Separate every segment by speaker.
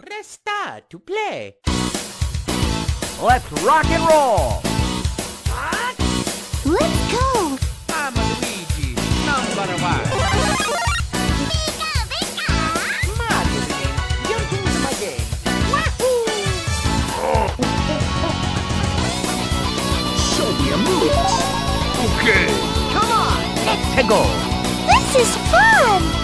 Speaker 1: Resta to play.
Speaker 2: Let's rock and roll!
Speaker 3: Let's go!
Speaker 1: I'm a Luigi, number one. Mario game, you're my game.
Speaker 2: Show me a move! Okay, come on! Let's go!
Speaker 3: This is fun!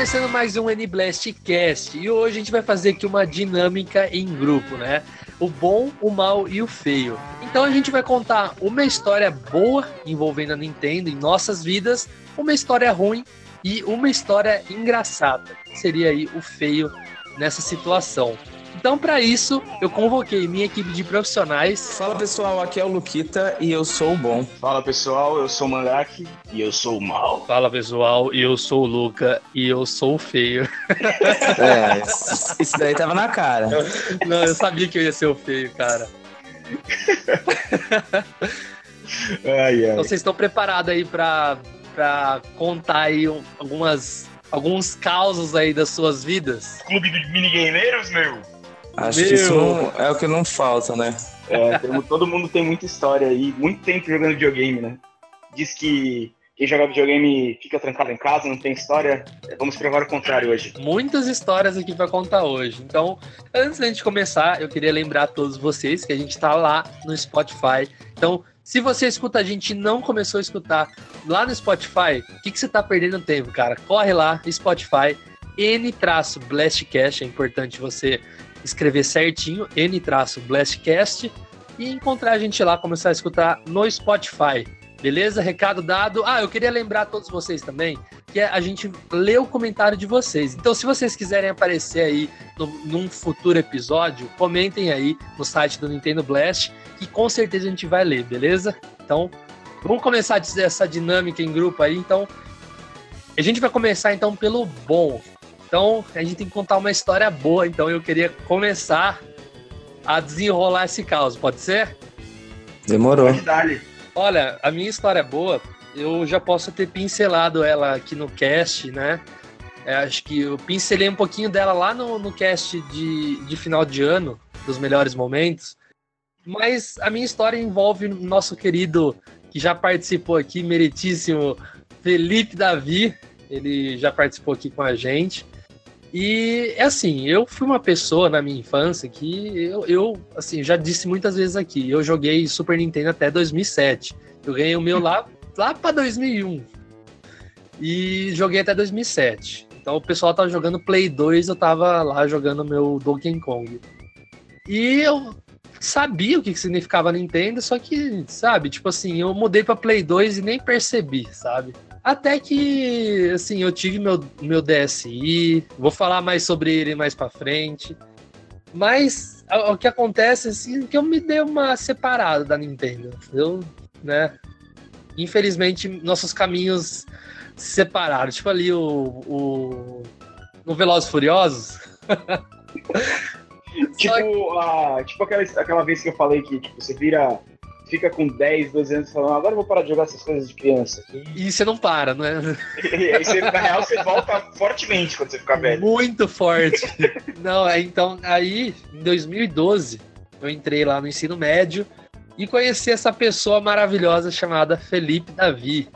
Speaker 4: Começando mais um N-Blast Cast e hoje a gente vai fazer aqui uma dinâmica em grupo, né? O bom, o mal e o feio. Então a gente vai contar uma história boa envolvendo a Nintendo em nossas vidas, uma história ruim e uma história engraçada. que Seria aí o feio nessa situação. Então, para isso, eu convoquei minha equipe de profissionais.
Speaker 5: Fala pessoal, aqui é o Luquita e eu sou o bom.
Speaker 6: Fala pessoal, eu sou o Mandrake e eu sou o mal.
Speaker 4: Fala pessoal, eu sou o Luca e eu sou o feio.
Speaker 5: É, isso daí tava na cara.
Speaker 4: Não, eu sabia que eu ia ser o feio, cara.
Speaker 6: Ai, ai.
Speaker 4: Então vocês estão preparados aí pra, pra contar aí um- algumas, alguns causos aí das suas vidas?
Speaker 6: Clube de minigameiros, meu?
Speaker 5: Acho que isso não, é o que não falta, né?
Speaker 6: É, todo mundo tem muita história aí, muito tempo jogando videogame, né? Diz que quem joga videogame fica trancado em casa, não tem história. Vamos provar o contrário hoje.
Speaker 4: Muitas histórias aqui pra contar hoje. Então, antes da gente começar, eu queria lembrar a todos vocês que a gente tá lá no Spotify. Então, se você escuta a gente e não começou a escutar lá no Spotify, o que, que você tá perdendo tempo, cara? Corre lá, Spotify, N-Blastcast, é importante você escrever certinho, N-Blastcast, e encontrar a gente lá, começar a escutar no Spotify. Beleza? Recado dado. Ah, eu queria lembrar a todos vocês também que a gente lê o comentário de vocês. Então, se vocês quiserem aparecer aí no- num futuro episódio, comentem aí no site do Nintendo Blast, que com certeza a gente vai ler, beleza? Então, vamos começar essa dinâmica em grupo aí. Então, a gente vai começar então pelo bom. Então, a gente tem que contar uma história boa. Então, eu queria começar a desenrolar esse caos, pode ser?
Speaker 5: Demorou.
Speaker 4: Olha, a minha história é boa, eu já posso ter pincelado ela aqui no cast, né? É, acho que eu pincelei um pouquinho dela lá no, no cast de, de final de ano, dos melhores momentos. Mas a minha história envolve o nosso querido, que já participou aqui, meritíssimo Felipe Davi. Ele já participou aqui com a gente. E é assim, eu fui uma pessoa na minha infância que eu, eu assim, já disse muitas vezes aqui, eu joguei Super Nintendo até 2007. Eu ganhei o meu lá, lá para 2001. E joguei até 2007. Então o pessoal tava jogando Play 2, eu tava lá jogando meu Donkey Kong. E eu sabia o que significava Nintendo, só que, sabe, tipo assim, eu mudei para Play 2 e nem percebi, sabe? Até que, assim, eu tive meu, meu DSi, vou falar mais sobre ele mais pra frente. Mas o que acontece, assim, é que eu me dei uma separada da Nintendo. Eu, né? Infelizmente, nossos caminhos se separaram. Tipo ali o. o no Velozes Furiosos.
Speaker 6: Tipo, a, tipo aquela, aquela vez que eu falei que tipo, você vira. Fica com 10, 12 anos falando, agora eu vou parar de jogar essas coisas de criança.
Speaker 4: E você não para, não é?
Speaker 6: E aí você, na real, você volta fortemente quando você ficar velho.
Speaker 4: Muito forte. Não, é, então, aí, em 2012, eu entrei lá no ensino médio e conheci essa pessoa maravilhosa chamada Felipe Davi.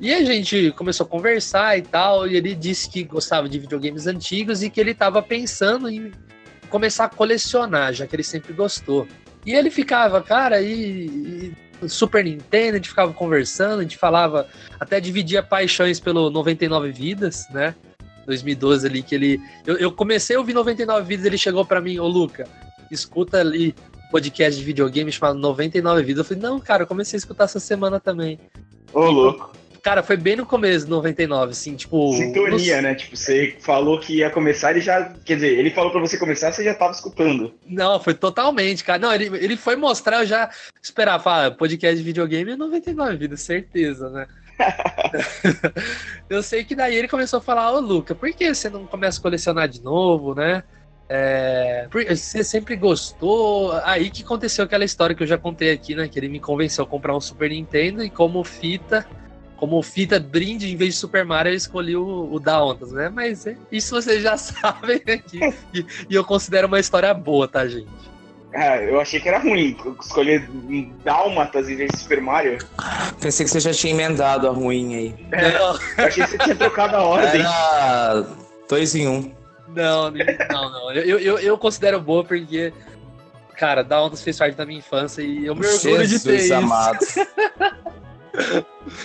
Speaker 4: E a gente começou a conversar e tal, e ele disse que gostava de videogames antigos e que ele estava pensando em começar a colecionar, já que ele sempre gostou. E ele ficava, cara, e, e Super Nintendo, a gente ficava conversando, a gente falava, até dividia paixões pelo 99 Vidas, né? 2012 ali, que ele. Eu, eu comecei a ouvir 99 Vidas, ele chegou pra mim, ô Luca, escuta ali um podcast de videogame chamado 99 Vidas. Eu falei, não, cara, eu comecei a escutar essa semana também.
Speaker 6: Ô, louco.
Speaker 4: Cara, foi bem no começo do 99, assim, tipo.
Speaker 6: Sintonia,
Speaker 4: no-
Speaker 6: né? Tipo, você falou que ia começar, ele já. Quer dizer, ele falou pra você começar, você já tava escutando.
Speaker 4: Não, foi totalmente, cara. Não, ele, ele foi mostrar, eu já esperava, ah, podcast de videogame é 99 vidas, certeza, né? eu sei que daí ele começou a falar, ô Luca, por que você não começa a colecionar de novo, né? É, você sempre gostou. Aí que aconteceu aquela história que eu já contei aqui, né? Que ele me convenceu a comprar um Super Nintendo e como fita, como fita brinde, em vez de Super Mario, eu escolhi o, o Dauntas, né? Mas é, isso vocês já sabem aqui. e, e eu considero uma história boa, tá, gente?
Speaker 6: Ah, eu achei que era ruim escolher Dálmatas em vez de Super Mario.
Speaker 5: Pensei que você já tinha emendado a ruim aí.
Speaker 4: Não,
Speaker 6: Eu achei que você tinha trocado a ordem.
Speaker 5: Era dois em um.
Speaker 4: não, não, não. Eu, eu, eu considero boa porque, cara, Dauntas fez parte da minha infância e eu me orgulho de ter
Speaker 5: Jesus
Speaker 4: isso.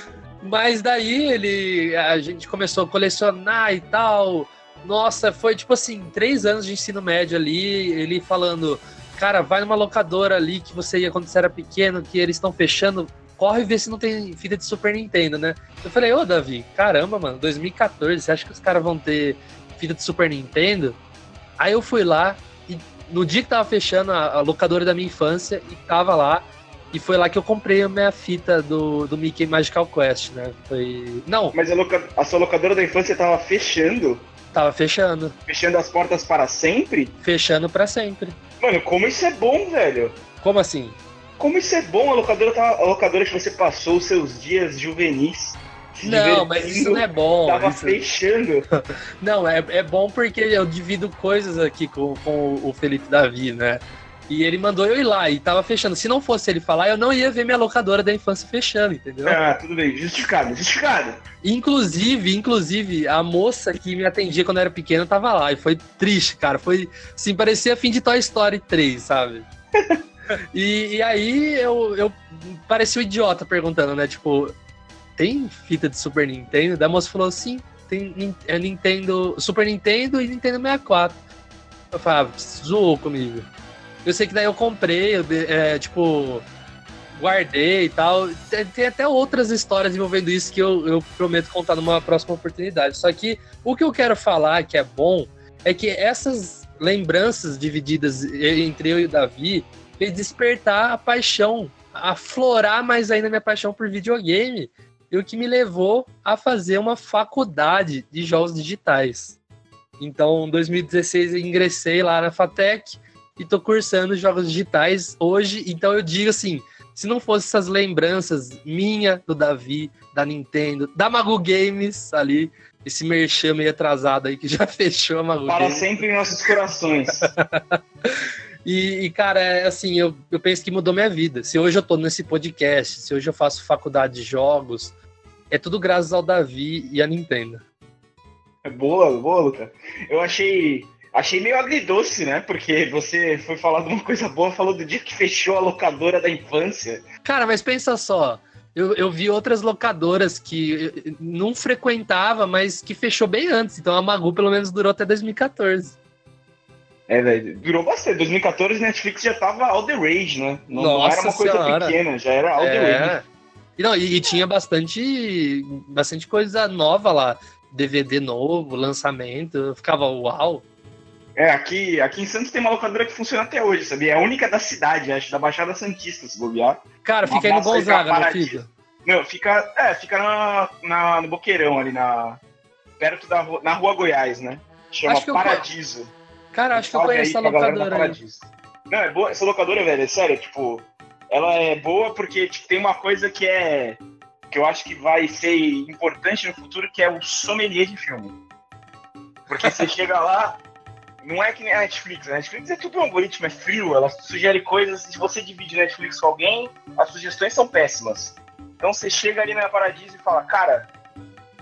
Speaker 4: Mas daí ele. A gente começou a colecionar e tal. Nossa, foi tipo assim, três anos de ensino médio ali, ele falando, cara, vai numa locadora ali que você ia quando você era pequeno, que eles estão fechando, corre ver se não tem fita de Super Nintendo, né? Eu falei, ô Davi, caramba, mano, 2014, você acha que os caras vão ter fita de Super Nintendo? Aí eu fui lá e no dia que tava fechando a locadora da minha infância, e tava lá, e foi lá que eu comprei a minha fita do, do Mickey Magical Quest, né? Foi. Não,
Speaker 6: Mas a, loca- a sua locadora da infância tava fechando?
Speaker 4: tava fechando.
Speaker 6: Fechando as portas para sempre?
Speaker 4: Fechando pra sempre.
Speaker 6: Mano, como isso é bom, velho?
Speaker 4: Como assim?
Speaker 6: Como isso é bom, a locadora, tá, a locadora que você passou os seus dias juvenis.
Speaker 4: Não, mas isso não é bom.
Speaker 6: Tava
Speaker 4: isso-
Speaker 6: fechando.
Speaker 4: Não, é, é bom porque eu divido coisas aqui com, com o Felipe Davi, né? E ele mandou eu ir lá e tava fechando. Se não fosse ele falar, eu não ia ver minha locadora da infância fechando, entendeu?
Speaker 6: Ah, tudo bem, justificado, justificado.
Speaker 4: Inclusive, inclusive, a moça que me atendia quando eu era pequeno tava lá. E foi triste, cara. Foi, assim, parecia fim de Toy Story 3, sabe? e, e aí eu, eu parecia um idiota perguntando, né? Tipo, tem fita de Super Nintendo? Daí a moça falou, sim, tem é Nintendo, Super Nintendo e Nintendo 64. Eu falava, zoou comigo. Eu sei que daí eu comprei, eu, é, tipo, guardei e tal. Tem, tem até outras histórias envolvendo isso que eu, eu prometo contar numa próxima oportunidade. Só que o que eu quero falar que é bom é que essas lembranças divididas entre eu e o Davi fez despertar a paixão, aflorar mais ainda minha paixão por videogame. E o que me levou a fazer uma faculdade de jogos digitais. Então, em 2016, eu ingressei lá na FATEC e tô cursando jogos digitais hoje. Então, eu digo assim: se não fosse essas lembranças minha, do Davi, da Nintendo, da Magu Games ali, esse merchan meio atrasado aí que já fechou a Magu
Speaker 6: Para
Speaker 4: Games.
Speaker 6: sempre em nossos corações.
Speaker 4: E, e, cara, é assim, eu, eu penso que mudou minha vida. Se hoje eu tô nesse podcast, se hoje eu faço faculdade de jogos, é tudo graças ao Davi e à Nintendo.
Speaker 6: É boa, boa, Luca. Eu achei. Achei meio agridoce, né? Porque você foi falar de uma coisa boa, falou do dia que fechou a locadora da infância.
Speaker 4: Cara, mas pensa só. Eu, eu vi outras locadoras que eu não frequentava, mas que fechou bem antes. Então a Magu pelo menos durou até 2014.
Speaker 6: É, velho. Durou bastante. 2014 Netflix já tava all the rage, né? Não, não era uma coisa
Speaker 4: Senhora.
Speaker 6: pequena, já era all the rage.
Speaker 4: É. E, não, e, e tinha bastante, bastante coisa nova lá. DVD novo, lançamento. Eu ficava, uau.
Speaker 6: É, aqui, aqui em Santos tem uma locadora que funciona até hoje, sabia? É a única da cidade, acho, da Baixada Santista, se bobear.
Speaker 4: Cara,
Speaker 6: Um
Speaker 4: fica aí no Gonzaga,
Speaker 6: Paraty.
Speaker 4: filho.
Speaker 6: Não, fica. É, fica na, na- no Boqueirão ali, na. Perto da rua, na rua Goiás, né? Chama
Speaker 4: Acho que eu
Speaker 6: Paradiso.
Speaker 4: Cara, acho que eu conheço a
Speaker 6: aí pra galera da
Speaker 4: locadora aí.
Speaker 6: Paradiso. Não, é boa. Essa locadora, velho, é sério, tipo, ela é boa porque tipo, tem uma coisa que é. que eu acho que vai ser importante no futuro, que é o sommelier de filme. Porque você chega lá, não é que nem a Netflix. A Netflix é tudo um algoritmo, é frio, ela sugere coisas. Se você divide Netflix com alguém, as sugestões são péssimas. Então você chega ali na Paradiso e fala, cara,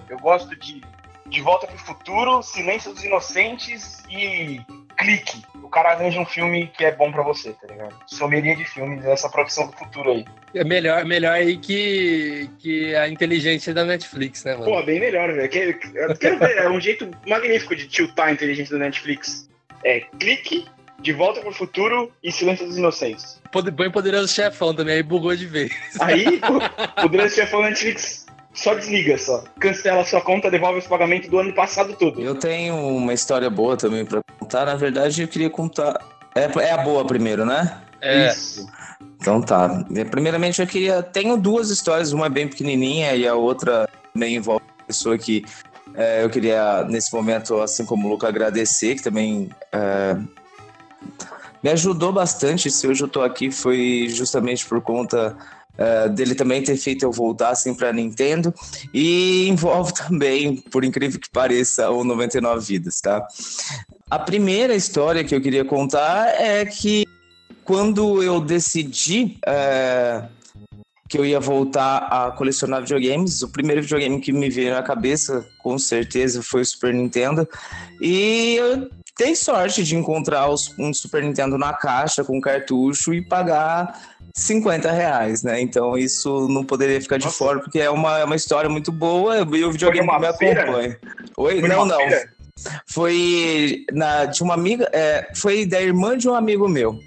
Speaker 6: eu gosto de De Volta pro Futuro, Silêncio dos Inocentes e Clique. O cara arranja um filme que é bom pra você, tá ligado? Someria de filmes, essa profissão do futuro aí.
Speaker 4: É melhor, melhor aí que, que a inteligência da Netflix, né, mano?
Speaker 6: Pô, bem melhor, velho. Quero ver, é um jeito magnífico de tiltar a inteligência da Netflix. É Clique, De Volta pro Futuro e Silêncio dos Inocentes.
Speaker 4: Poder- Põe poderoso chefão também, aí bugou de vez.
Speaker 6: Aí, o, o Drance Chefão da Netflix só desliga, só. Cancela sua conta, devolve os pagamentos do ano passado todo.
Speaker 5: Eu tenho uma história boa também pra contar. Na verdade, eu queria contar. É, é a boa primeiro, né?
Speaker 4: É,
Speaker 6: Isso.
Speaker 5: Então tá. Primeiramente, eu queria. Tenho duas histórias, uma é bem pequenininha e a outra também envolve uma pessoa que É, eu queria, nesse momento, assim como o Luca, agradecer, que também é, me ajudou bastante. Se hoje eu tô aqui foi justamente por conta é, dele também ter feito eu voltar assim para Nintendo e envolve também, por incrível que pareça, o 99 vidas, tá? A primeira história que eu queria contar é que quando eu decidi é, que eu ia voltar a colecionar videogames. O primeiro videogame que me veio na cabeça, com certeza, foi o Super Nintendo. E eu dei sorte de encontrar os, um Super Nintendo na caixa com cartucho e pagar 50 reais, né? Então isso não poderia ficar de Nossa. fora, porque é uma, é uma história muito boa e o videogame me acompanha. Oi? Foi não, não. Feira? Foi na, de uma amiga, é, foi da irmã de um amigo meu.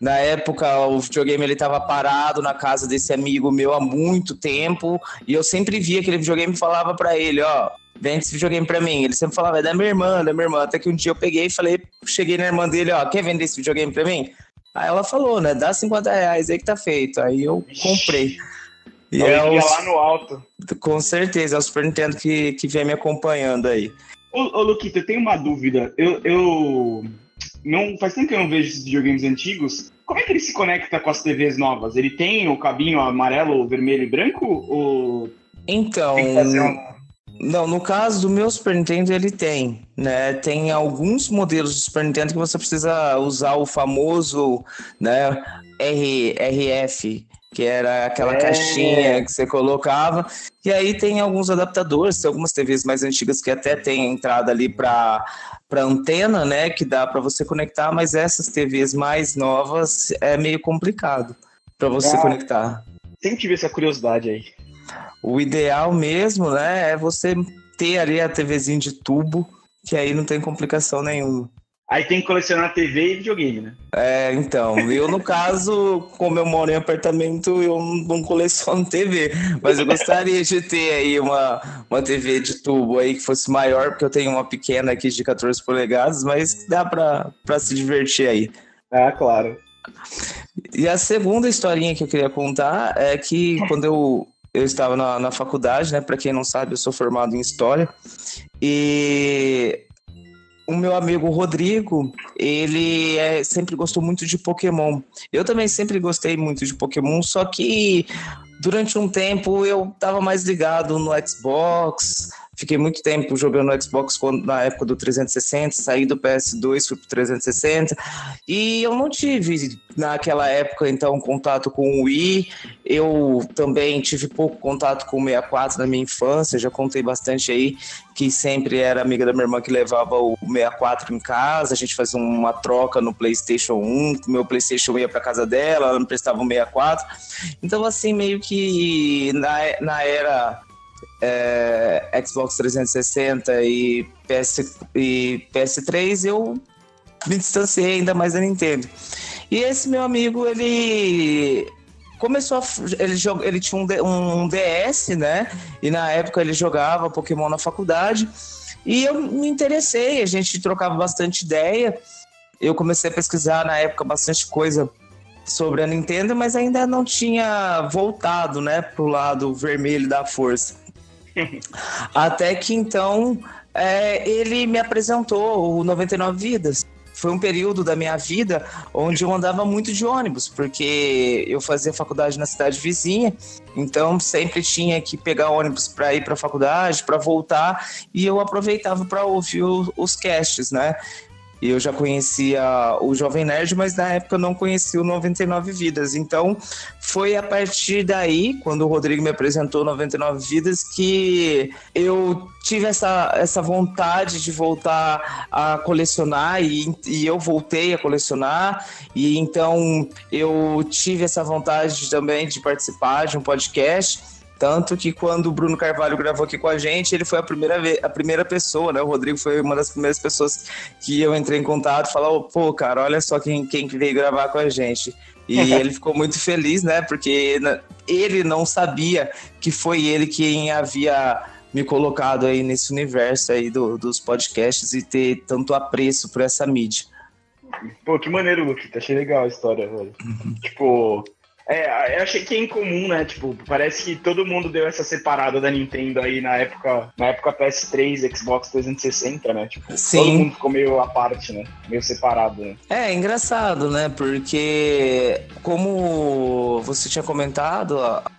Speaker 5: Na época, o videogame ele estava parado na casa desse amigo meu há muito tempo, e eu sempre via aquele videogame e falava para ele, ó, vende esse videogame para mim. Ele sempre falava, é da minha irmã, da minha irmã. Até que um dia eu peguei e falei, cheguei na irmã dele, ó, quer vender esse videogame para mim? Aí ela falou, né, dá 50 reais aí que tá feito. Aí eu comprei.
Speaker 6: E é o... lá no alto.
Speaker 5: Com certeza, é o Super Nintendo que, que vem me acompanhando aí.
Speaker 6: Ô, ô Luquita, eu tenho uma dúvida. Eu, eu não faz tempo que eu não vejo esses videogames antigos. Como é que ele se conecta com as TVs novas? Ele tem o cabinho amarelo, vermelho e branco? Ou
Speaker 5: então, um... não, no caso do meu Super Nintendo ele tem, né? Tem alguns modelos do Super Nintendo que você precisa usar o famoso, né, RF, que era aquela é. caixinha que você colocava. E aí tem alguns adaptadores, tem algumas TVs mais antigas que até tem entrada ali para para antena, né, que dá para você conectar, mas essas TVs mais novas é meio complicado para você ah, conectar.
Speaker 6: Sempre tive essa curiosidade aí.
Speaker 5: O ideal mesmo, né, é você ter ali a TVzinha de tubo, que aí não tem complicação nenhuma.
Speaker 6: Aí tem que colecionar TV e videogame, né?
Speaker 5: É, então. Eu, no caso, como eu moro em apartamento, eu não coleciono TV. Mas eu gostaria de ter aí uma, uma TV de tubo aí que fosse maior, porque eu tenho uma pequena aqui de 14 polegadas, mas dá pra, pra se divertir aí.
Speaker 6: Ah, claro.
Speaker 5: E a segunda historinha que eu queria contar é que quando eu, eu estava na, na faculdade, né? Para quem não sabe, eu sou formado em História. E o meu amigo Rodrigo, ele é, sempre gostou muito de Pokémon. Eu também sempre gostei muito de Pokémon, só que durante um tempo eu estava mais ligado no Xbox, Fiquei muito tempo jogando no Xbox quando, na época do 360, saí do PS2, fui pro 360. E eu não tive, naquela época, então, contato com o Wii. Eu também tive pouco contato com o 64 na minha infância, já contei bastante aí, que sempre era amiga da minha irmã que levava o 64 em casa, a gente fazia uma troca no PlayStation 1, meu PlayStation ia para casa dela, ela me prestava o 64. Então, assim, meio que na, na era é, Xbox 360 e, PS, e PS3, eu me distanciei ainda mais da Nintendo. E esse meu amigo, ele começou a, ele, ele tinha um, um DS, né? E na época ele jogava Pokémon na faculdade. E eu me interessei, a gente trocava bastante ideia. Eu comecei a pesquisar na época bastante coisa sobre a Nintendo, mas ainda não tinha voltado, né, pro lado vermelho da força. Até que então é, ele me apresentou o 99 Vidas. Foi um período da minha vida onde eu andava muito de ônibus, porque eu fazia faculdade na cidade vizinha, então sempre tinha que pegar ônibus para ir para a faculdade, para voltar, e eu aproveitava para ouvir os casts, né? Eu já conhecia o Jovem Nerd, mas na época eu não conhecia o 99 Vidas. Então, foi a partir daí, quando o Rodrigo me apresentou 99 Vidas, que eu tive essa, essa vontade de voltar a colecionar e, e eu voltei a colecionar. E então, eu tive essa vontade também de participar de um podcast. Tanto que quando o Bruno Carvalho gravou aqui com a gente, ele foi a primeira, vez, a primeira pessoa, né? O Rodrigo foi uma das primeiras pessoas que eu entrei em contato e falou: pô, cara, olha só quem, quem veio gravar com a gente. E ele ficou muito feliz, né? Porque ele não sabia que foi ele quem havia me colocado aí nesse universo aí do, dos podcasts e ter tanto apreço por essa mídia.
Speaker 6: Pô, que maneiro, Luquita. Achei legal a história, velho. Uhum. Tipo, É, eu achei que é incomum, né? Tipo, parece que todo mundo deu essa separada da Nintendo aí na época, na época PS3, Xbox 360, né? Tipo,
Speaker 5: Sim.
Speaker 6: todo mundo ficou meio à parte, né? Meio separado, né?
Speaker 5: É engraçado, né? Porque, como você tinha comentado,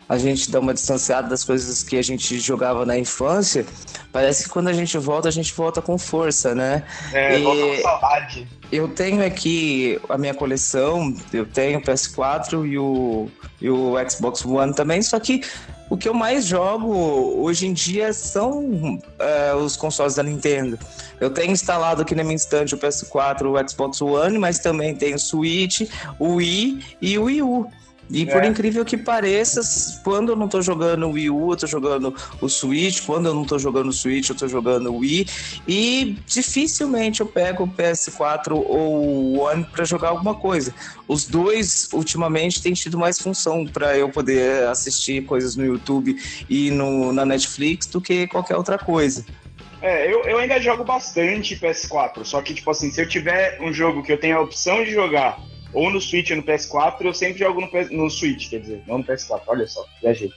Speaker 5: a, gente dá uma distanciada das coisas que a gente jogava na infância. Parece que quando a gente volta, a gente volta com força, né?
Speaker 6: É,
Speaker 5: E-
Speaker 6: volta com saudade.
Speaker 5: Eu tenho aqui a minha coleção, eu tenho o PS4 e o, e o Xbox One também, só que o que eu mais jogo hoje em dia são é, os consoles da Nintendo. Eu tenho instalado aqui na minha estante o PS4, o Xbox One, mas também tenho o Switch, o Wii e o Wii U. E por
Speaker 6: É.
Speaker 5: incrível que pareça, quando eu não tô jogando o Wii U, eu tô jogando o Switch. Quando eu não tô jogando o Switch, eu tô jogando o Wii. E dificilmente eu pego o PS4 ou o One para jogar alguma coisa. Os dois, ultimamente, têm tido mais função para eu poder assistir coisas no YouTube e no, na Netflix do que qualquer outra coisa.
Speaker 6: É, eu, eu ainda jogo bastante PS4, só que, tipo assim, se eu tiver um jogo que eu tenho a opção de jogar ou no Switch ou no PS4, eu sempre jogo no, PS no Switch, quer dizer, não no PS4, olha só, viajei.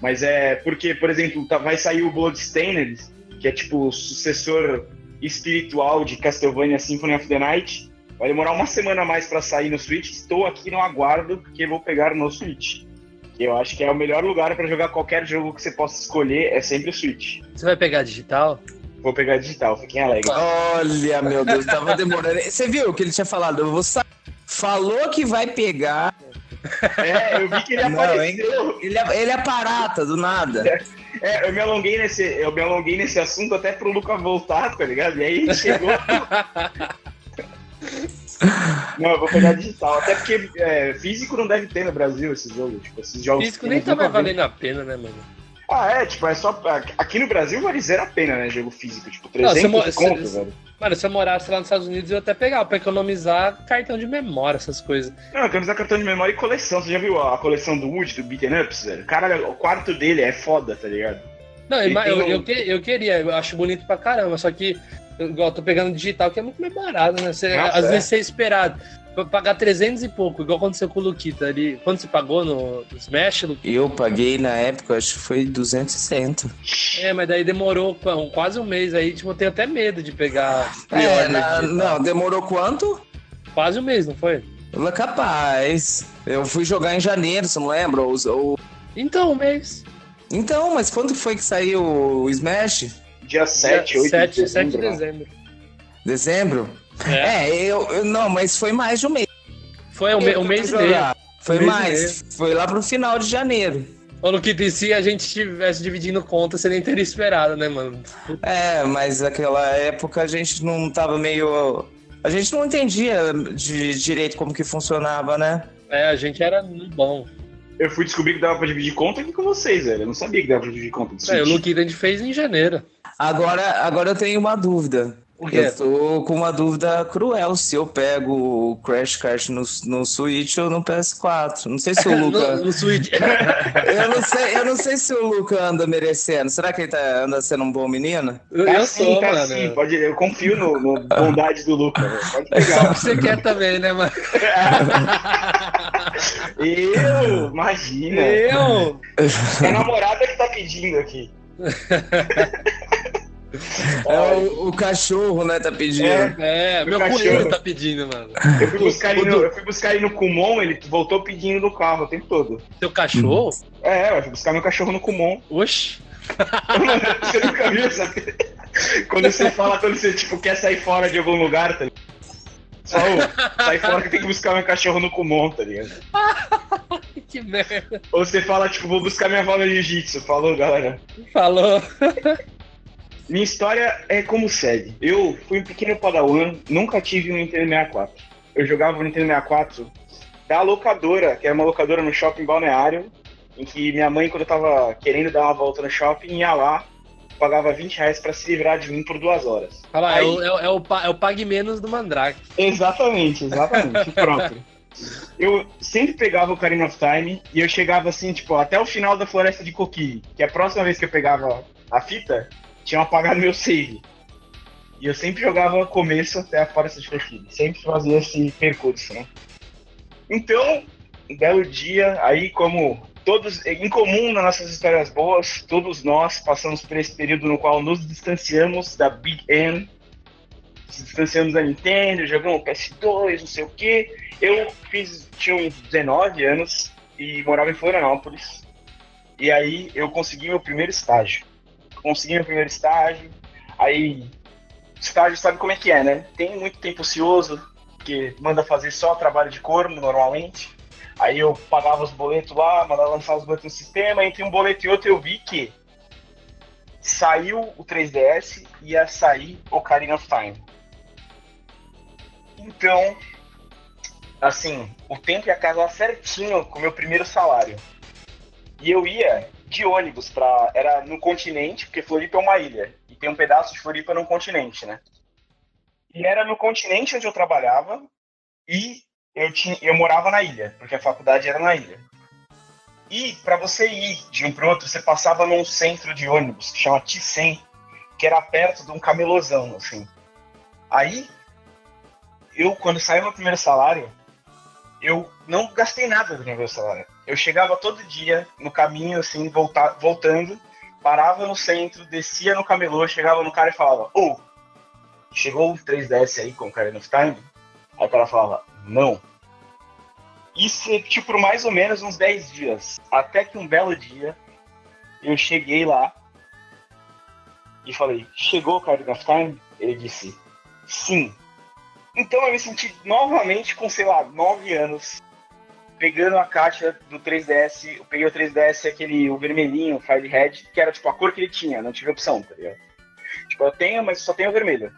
Speaker 6: Mas é porque, por exemplo, tá- vai sair o Bloodstained, que é tipo o sucessor espiritual de Castlevania Symphony of the Night. Vai demorar uma semana a mais pra sair no Switch. Estou aqui no aguardo, porque vou pegar no Switch. Que eu acho que é o melhor lugar pra jogar qualquer jogo que você possa escolher, é sempre o Switch.
Speaker 4: Você vai pegar digital?
Speaker 6: Vou pegar digital, fiquem alegres.
Speaker 5: Olha, meu Deus, tava demorando. Você viu que ele tinha falado? Eu vou sa... Falou que vai pegar.
Speaker 6: É, eu vi que ele
Speaker 5: Não,
Speaker 6: apareceu.
Speaker 5: Ele é, ele é parata, do nada.
Speaker 6: É, eu me alonguei nesse, eu me alonguei nesse assunto até pro Luca voltar, tá ligado? E aí ele chegou. não, eu vou pegar digital. Até porque é, físico não deve ter no Brasil esse jogo. Tipo, esses jogos.
Speaker 4: Físico nem
Speaker 6: eu
Speaker 4: tá mais valendo a pena, né, mano?
Speaker 6: Ah, é, tipo, é só. Aqui no Brasil vale zero a pena, né? Jogo físico. Tipo,
Speaker 4: Não,
Speaker 6: 300
Speaker 4: você mo-
Speaker 6: conto,
Speaker 4: você-
Speaker 6: velho.
Speaker 4: Mano, se eu morasse lá nos Estados Unidos, eu ia até pegar pra economizar cartão de memória, essas coisas.
Speaker 6: Não, usar cartão de memória e coleção. Você já viu a coleção do Wood, do Beaten Ups, velho? Cara, o quarto dele é foda, tá ligado?
Speaker 4: Não, eu, eu,
Speaker 6: um-
Speaker 4: eu, que- eu queria, eu acho bonito pra caramba, só que eu, igual, tô pegando digital, que é muito mais barato, né? Você,
Speaker 6: Nossa,
Speaker 4: às
Speaker 6: é.
Speaker 4: vezes você é esperado. Pagar 300 e pouco, igual aconteceu com o Luquita ali. Quando você pagou no Smash, Luquita?
Speaker 5: Eu paguei na época, acho que foi 260.
Speaker 4: É, mas daí demorou qu- quase um mês aí, tipo, eu tenho até medo de pegar
Speaker 5: É, na- não, demorou quanto?
Speaker 4: Quase um mês, não foi?
Speaker 5: Capaz. Eu fui jogar em janeiro, você não lembra? Ou- ou-
Speaker 4: Então, um mês.
Speaker 5: Então, mas quando foi que saiu o Smash?
Speaker 6: Dia 7, 8
Speaker 4: 7,
Speaker 6: de
Speaker 4: 7 de
Speaker 6: dezembro. né?
Speaker 4: dezembro. É.
Speaker 5: É, eu, eu- Não, mas foi mais de um mês.
Speaker 4: Foi um, me- um mês e meio.
Speaker 5: Foi
Speaker 4: Um
Speaker 5: mais. Foi lá pro final de janeiro.
Speaker 4: Ô, Luquita, e se a gente estivesse dividindo conta, você nem teria esperado, né, mano?
Speaker 5: É, mas naquela época a gente não tava meio. A gente não entendia de direito como que funcionava, né?
Speaker 4: É, a gente era bom.
Speaker 6: Eu fui descobrir que dava pra dividir conta aqui com vocês, velho. Eu não sabia que dava pra dividir conta
Speaker 4: É, o. Luquita a gente fez em janeiro.
Speaker 5: Agora, agora eu tenho uma dúvida. Eu tô com uma dúvida cruel se eu pego o Crash Kart no, no Switch ou no PS4. Não sei se o Luca.
Speaker 4: No, no Switch.
Speaker 5: eu, não sei, eu não sei se o Luca anda merecendo. Será que ele tá, anda sendo um bom menino?
Speaker 4: Eu, eu
Speaker 6: sim,
Speaker 4: sou,
Speaker 6: tá
Speaker 4: mano.
Speaker 6: sim, pode, eu confio no, no bondade do Luca, velho. Pode
Speaker 4: Só
Speaker 6: pegar.
Speaker 4: que você quer também, né, mano?
Speaker 6: eu, imagina.
Speaker 4: Eu?
Speaker 6: É a namorada que tá pedindo aqui.
Speaker 5: É o, o cachorro, né? Tá pedindo.
Speaker 6: É.
Speaker 4: É, meu
Speaker 6: cachorro.
Speaker 4: coelho tá pedindo, mano.
Speaker 6: Eu fui, buscar ele no, eu fui buscar ele no Kumon, ele voltou pedindo no carro o tempo todo.
Speaker 4: Seu cachorro?
Speaker 6: É, eu fui buscar meu cachorro no Kumon.
Speaker 4: Oxi.
Speaker 6: você nunca viu essa... Quando você fala, quando você tipo, quer sair fora de algum lugar, tá ligado? Só ô, sai fora que tem que buscar meu cachorro no Kumon, tá ligado?
Speaker 4: Que merda.
Speaker 6: Ou você fala, tipo, vou buscar minha avó no jiu-jitsu. Falou, galera.
Speaker 4: Falou.
Speaker 6: Minha história é como segue. Eu fui um pequeno padawan, nunca tive um Nintendo 64. Eu jogava o Nintendo 64 da locadora, que era uma locadora no shopping balneário, em que minha mãe, quando eu tava querendo dar uma volta no shopping, ia lá, pagava 20 reais pra se livrar de mim por duas horas.
Speaker 4: Olha lá, é
Speaker 6: Aí-
Speaker 4: o, é, o- é o, é o Pague Menos do Mandrake.
Speaker 6: Exatamente, exatamente. Pronto. Eu sempre pegava o Ocarina of Time e eu chegava assim, tipo, até o final da Floresta de Kokiri, que a próxima vez que eu pegava a fita, tinham apagado meu save. E eu sempre jogava começo até a Floresta de Kokiri. Sempre fazia esse percurso, né? Então, um belo dia, aí como todos, em comum nas nossas histórias boas, todos nós passamos por esse período no qual nos distanciamos da Big N, se distanciamos da Nintendo, jogamos PS2, não sei o que. Eu fiz, tinha uns 19 anos e morava em Florianópolis. E aí eu consegui meu primeiro estágio. Consegui meu primeiro estágio, aí estágio sabe como é que é, né? Tem muito tempo ocioso, que manda fazer só trabalho de corno normalmente. Aí eu pagava os boletos lá, mandava lançar os boletos no sistema, entre um boleto e outro eu vi que saiu o 3DS e ia sair Ocarina of Time. Então, assim, o tempo ia casar certinho com o meu primeiro salário. E eu ia de ônibus para era no continente, porque Floripa é uma ilha e tem um pedaço de Floripa no continente, né? E era no continente onde eu trabalhava e eu, tinha, eu morava na ilha, porque a faculdade era na ilha. E para você ir de um para outro, você passava num centro de ônibus que chama Ticem, que era perto de um camelozão, assim. Aí, eu, quando saiu meu primeiro salário, eu não gastei nada do meu salário. Eu chegava todo dia no caminho, assim, volta, voltando, parava no centro, descia no camelô, chegava no cara e falava: Ô, oh, chegou o 3DS aí com o Karen of Time? Aí o cara falava: Não. Isso, tipo, por mais ou menos uns 10 dias. Até que um belo dia, eu cheguei lá e falei: Chegou o Karen of Time? Ele disse: Sim. Então eu me senti novamente com, sei lá, 9 anos, pegando a caixa do 3DS. Eu peguei o 3DS, aquele o vermelhinho, o Firehead, que era tipo a cor que ele tinha, não tive opção, tá ligado? Tipo, eu tenho, mas só tenho o vermelho.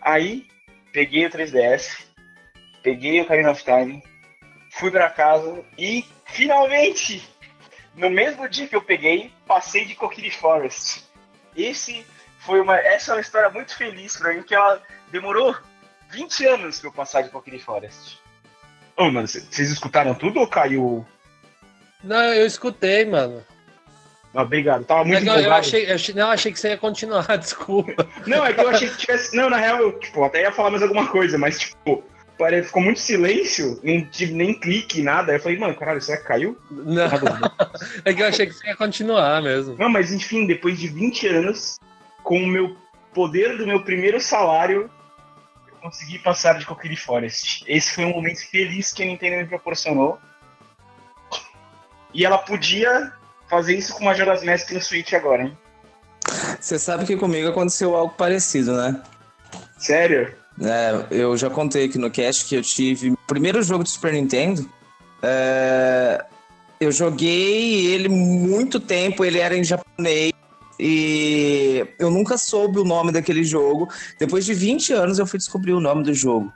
Speaker 6: Aí, peguei o 3DS, peguei o Ocarina of Time, fui para casa e, finalmente, no mesmo dia que eu peguei, passei de Kokiri Forest. Esse foi uma, essa é uma história muito feliz para mim, que ela demorou 20 anos pra eu passar de Kokiri Forest. Ô, mano, vocês escutaram tudo ou caiu?
Speaker 4: Não, eu escutei, mano.
Speaker 6: Ah, obrigado, tava muito
Speaker 4: é eu, achei, eu achei, Não, achei que você ia continuar, desculpa.
Speaker 6: Não, é que eu achei que tivesse. Não, na real, eu tipo, até ia falar mais alguma coisa, mas tipo, ficou muito silêncio, não tive nem clique, nada. Aí eu falei, mano, caralho, será que caiu?
Speaker 4: Não. é que eu achei que você ia continuar mesmo.
Speaker 6: Não, mas enfim, depois de 20 anos, com o meu poder do meu primeiro salário, consegui passar de Coquille Forest. Esse foi um momento feliz que a Nintendo me proporcionou. E ela podia fazer isso com Majora's Mask no Switch agora, hein?
Speaker 5: Você sabe que comigo aconteceu algo parecido, né?
Speaker 6: Sério?
Speaker 5: É, eu já contei aqui no cast que eu tive o primeiro jogo de Super Nintendo. É, eu joguei ele muito tempo, ele era em japonês e eu nunca soube o nome daquele jogo. Depois de 20 anos eu fui descobrir o nome do jogo.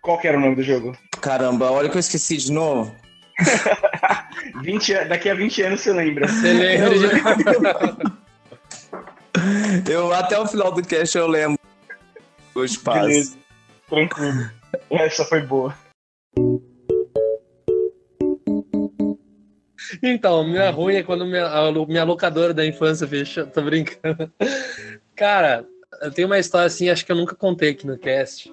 Speaker 6: Qual que era o nome do jogo?
Speaker 5: Caramba, olha que eu esqueci de novo.
Speaker 6: 20, daqui a 20 anos você lembra.
Speaker 4: Você lembra
Speaker 5: de... eu até o final do cast eu lembro. Hoje passa. Beleza.
Speaker 6: Tranquilo. Essa foi boa.
Speaker 4: Então, minha ruim é quando minha, minha locadora da infância fechou. Tô brincando. Cara, eu tenho uma história assim, acho que eu nunca contei aqui no cast.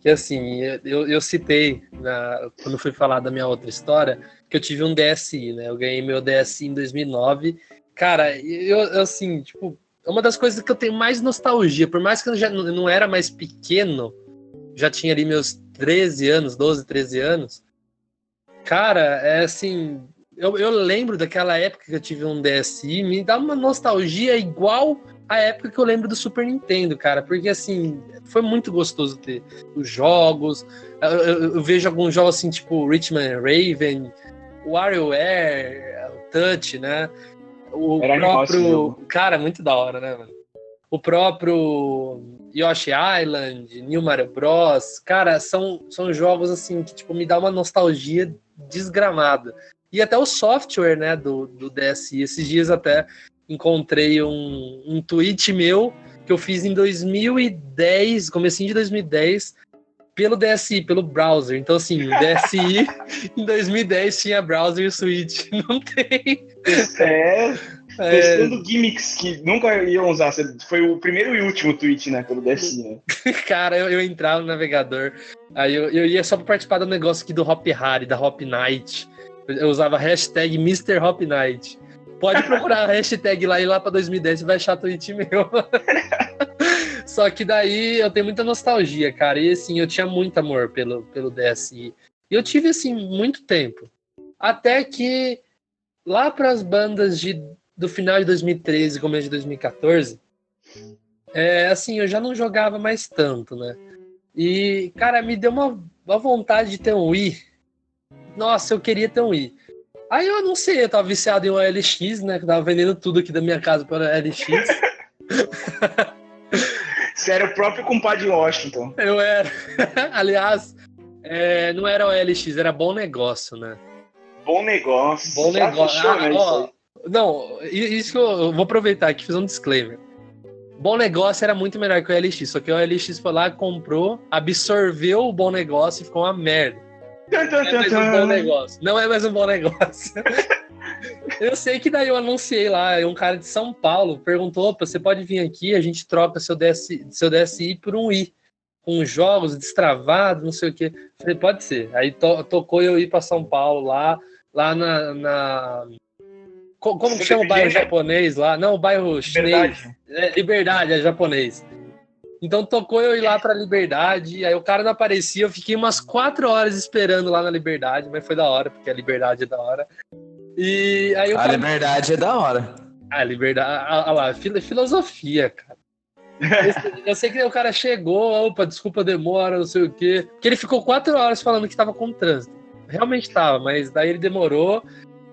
Speaker 4: Que assim, eu, eu citei na, quando fui falar da minha outra história, que eu tive um DSI, né? Eu ganhei meu DSI em 2009. Cara, eu, eu assim, tipo, é uma das coisas que eu tenho mais nostalgia, por mais que eu já não era mais pequeno, já tinha ali meus 13 anos, 12, 13 anos. Cara, é assim, eu, eu lembro daquela época que eu tive um DSi, me dá uma nostalgia igual a época que eu lembro do Super Nintendo, cara, porque assim, foi muito gostoso ter os jogos. Eu, eu, eu vejo alguns jogos assim, tipo Richmond Raven, WarioWare, o Touch, né? O Era próprio. Cara, muito da hora, né, mano? O próprio Yoshi Island, New Mario Bros. Cara, são, são jogos assim que tipo, me dá uma nostalgia desgramada. E até o software, né, do, do DSi. Esses dias até encontrei um, um tweet meu que eu fiz em 2010, comecinho de 2010, pelo DSi, pelo browser. Então, assim, o DSi em 2010 tinha browser e Switch. Não tem.
Speaker 6: É. É... Testando gimmicks que nunca iam usar. Foi o primeiro e último tweet, né? Pelo DSi, né?
Speaker 4: Cara, eu, eu entrava no navegador. Aí eu, eu ia só pra participar do negócio aqui do Hop Harry, da Hop Night. Eu usava a hashtag Mr. Hop Night. Pode procurar a hashtag lá e lá pra 2010 você vai achar tweet meu. Só que daí eu tenho muita nostalgia, cara. E assim, eu tinha muito amor pelo, pelo DSI. E eu tive, assim, muito tempo. Até que lá para as bandas de, do final de 2013 começo de 2014, é, assim, eu já não jogava mais tanto, né? E, cara, me deu uma, uma vontade de ter um Wii. Nossa, eu queria ter um Wii. Aí eu sei, eu tava viciado em um LX, né? Que tava vendendo tudo aqui da minha casa para LX.
Speaker 6: Você era o próprio compadre Washington.
Speaker 4: Eu era. Aliás, é, não era o LX, era bom negócio, né?
Speaker 6: Bom negócio.
Speaker 4: Bom
Speaker 6: Já
Speaker 4: negócio. Ah, ó, não, isso que eu, eu vou aproveitar aqui fazer um disclaimer. Bom negócio era muito melhor que o LX, só que o LX foi lá, comprou, absorveu o bom negócio e ficou uma merda. Não é mais um bom negócio. Não é mais um bom negócio. eu sei que daí eu anunciei lá, um cara de São Paulo perguntou: opa, você pode vir aqui, a gente troca seu DSI, seu DSI por um I. Com jogos destravados, não sei o quê. Falei, pode ser. Aí to- tocou eu ir para São Paulo lá, lá na. na- Co- Como que chama o bairro japonês lá? Não, o bairro chinês.
Speaker 6: Verdade.
Speaker 4: É, Liberdade, é japonês. Então tocou eu ir lá pra Liberdade, aí o cara não aparecia, eu fiquei umas quatro horas esperando lá na Liberdade, mas foi da hora, porque a Liberdade é da hora. E aí o
Speaker 5: A
Speaker 4: cara...
Speaker 5: liberdade é da hora.
Speaker 4: Ah, Liberdade, ah, ah lá, filo- filosofia, cara. Eu sei- que o cara chegou, opa, desculpa a demora, não sei o quê. Porque ele ficou quatro horas falando que tava com trânsito. Realmente tava, mas daí ele demorou.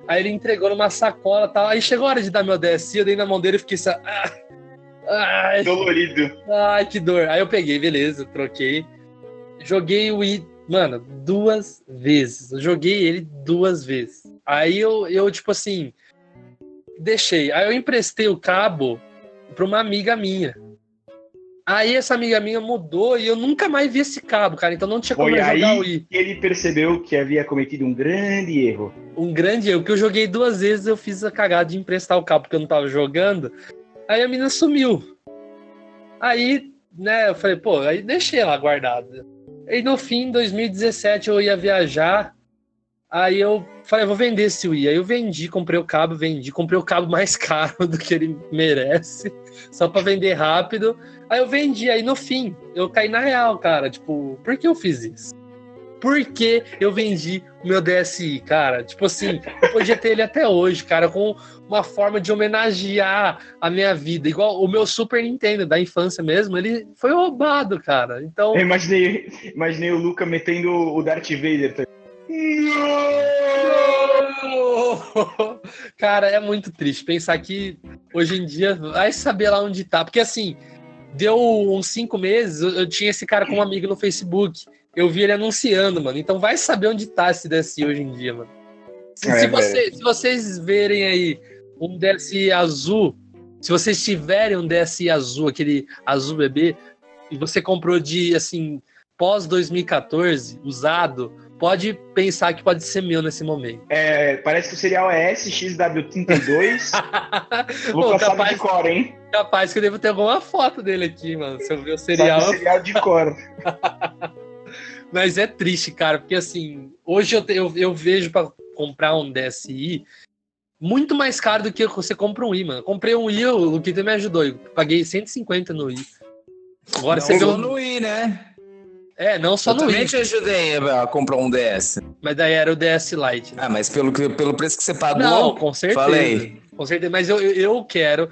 Speaker 4: Aí ele entregou numa sacola e tal. Aí chegou a hora de dar meu DSI, eu dei na mão dele e fiquei assim. Ah, ai,
Speaker 6: Dolorido.
Speaker 4: Ai, que dor. Aí eu peguei, beleza, troquei. Joguei o Wii, mano, duas vezes. Eu joguei ele duas vezes. Aí eu, eu, tipo assim, deixei. Aí eu emprestei o cabo pra uma amiga minha. Aí essa amiga minha mudou e eu nunca mais vi esse cabo, cara. Então não tinha como
Speaker 6: Foi
Speaker 4: jogar
Speaker 6: aí
Speaker 4: o Wii.
Speaker 6: ele percebeu que havia cometido um grande erro.
Speaker 4: Um grande erro, que eu joguei duas vezes, eu fiz a cagada de emprestar o cabo porque eu não tava jogando. Aí a menina sumiu. Aí, né, eu falei, pô, aí deixei lá guardado. Aí no fim, em 2017, eu ia viajar. Aí eu falei, vou vender esse Wii. Aí eu vendi, comprei o cabo, vendi, comprei o cabo mais caro do que ele merece, só pra vender rápido. Aí eu vendi, aí no fim, eu caí na real, cara. Tipo, por que eu fiz isso? Por que eu vendi o meu DSI, cara? Tipo assim, eu podia ter ele até hoje, cara, com uma forma de homenagear a minha vida. Igual o meu Super Nintendo da infância mesmo, ele foi roubado, cara. Então.
Speaker 6: Eu imaginei, imaginei o Luca metendo o Darth Vader. tá?
Speaker 4: Cara, é muito triste pensar que hoje em dia vai saber lá onde tá. Porque assim, deu uns cinco meses, eu, eu tinha esse cara como amigo no Facebook. Eu vi ele anunciando, mano. Então vai saber onde tá esse DSI hoje em dia, mano. Se,
Speaker 6: É,
Speaker 4: se você- se vocês verem aí um DSI azul, se vocês tiverem um DSI azul, aquele azul bebê, e você comprou de assim, pós 2014, usado, pode pensar que pode ser meu nesse momento.
Speaker 6: É, parece que o serial é SXW32.
Speaker 4: Pô,
Speaker 6: Luca sabe
Speaker 4: capaz,
Speaker 6: de cor, hein?
Speaker 4: capaz que eu devo ter alguma foto dele aqui, mano. Se eu ver o
Speaker 6: Sabe
Speaker 4: serial.
Speaker 6: o serial de cor.
Speaker 4: Mas é triste, cara, porque assim, hoje eu, eu, eu vejo pra comprar um DSI muito mais caro do que você compra um i, mano. Comprei um i, o Luquita me ajudou. Eu paguei 150 no i. Agora você
Speaker 5: Não só
Speaker 4: um...
Speaker 5: no Wii, né?
Speaker 4: É, não só
Speaker 5: eu
Speaker 4: no
Speaker 5: também
Speaker 4: i,
Speaker 5: te ajudei a comprar um DS.
Speaker 4: mas daí era o DS Lite. Né?
Speaker 5: Ah, mas pelo, que- pelo preço que você pagou,
Speaker 4: Não, com certeza.
Speaker 5: falei.
Speaker 4: Com certeza, mas eu, eu, eu quero.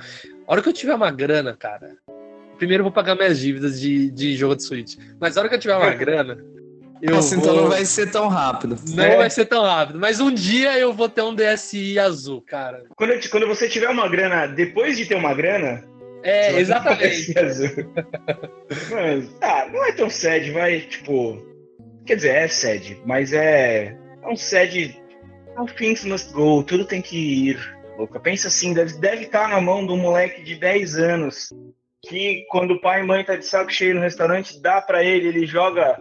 Speaker 4: A hora que eu tiver uma grana, cara. Primeiro eu vou pagar minhas dívidas de, de jogo de Switch. Mas a hora que eu tiver uma grana. Eu
Speaker 5: Nossa, então
Speaker 4: vou-
Speaker 5: não vai ser tão rápido.
Speaker 4: Não
Speaker 6: É.
Speaker 4: vai ser tão rápido. Mas um dia eu vou ter um DSi azul, cara.
Speaker 6: Quando, eu quando você tiver uma grana, depois de ter uma grana.
Speaker 4: É, exatamente.
Speaker 6: um azul. Mas, ah, não é tão sad, vai, tipo. Quer dizer, é sad, mas é. É um sad. All things must go, tudo tem que ir. Louca. Pensa assim, deve, deve estar na mão de um moleque de 10 anos que quando o pai e mãe tá de saco cheio no restaurante, dá pra ele, ele joga,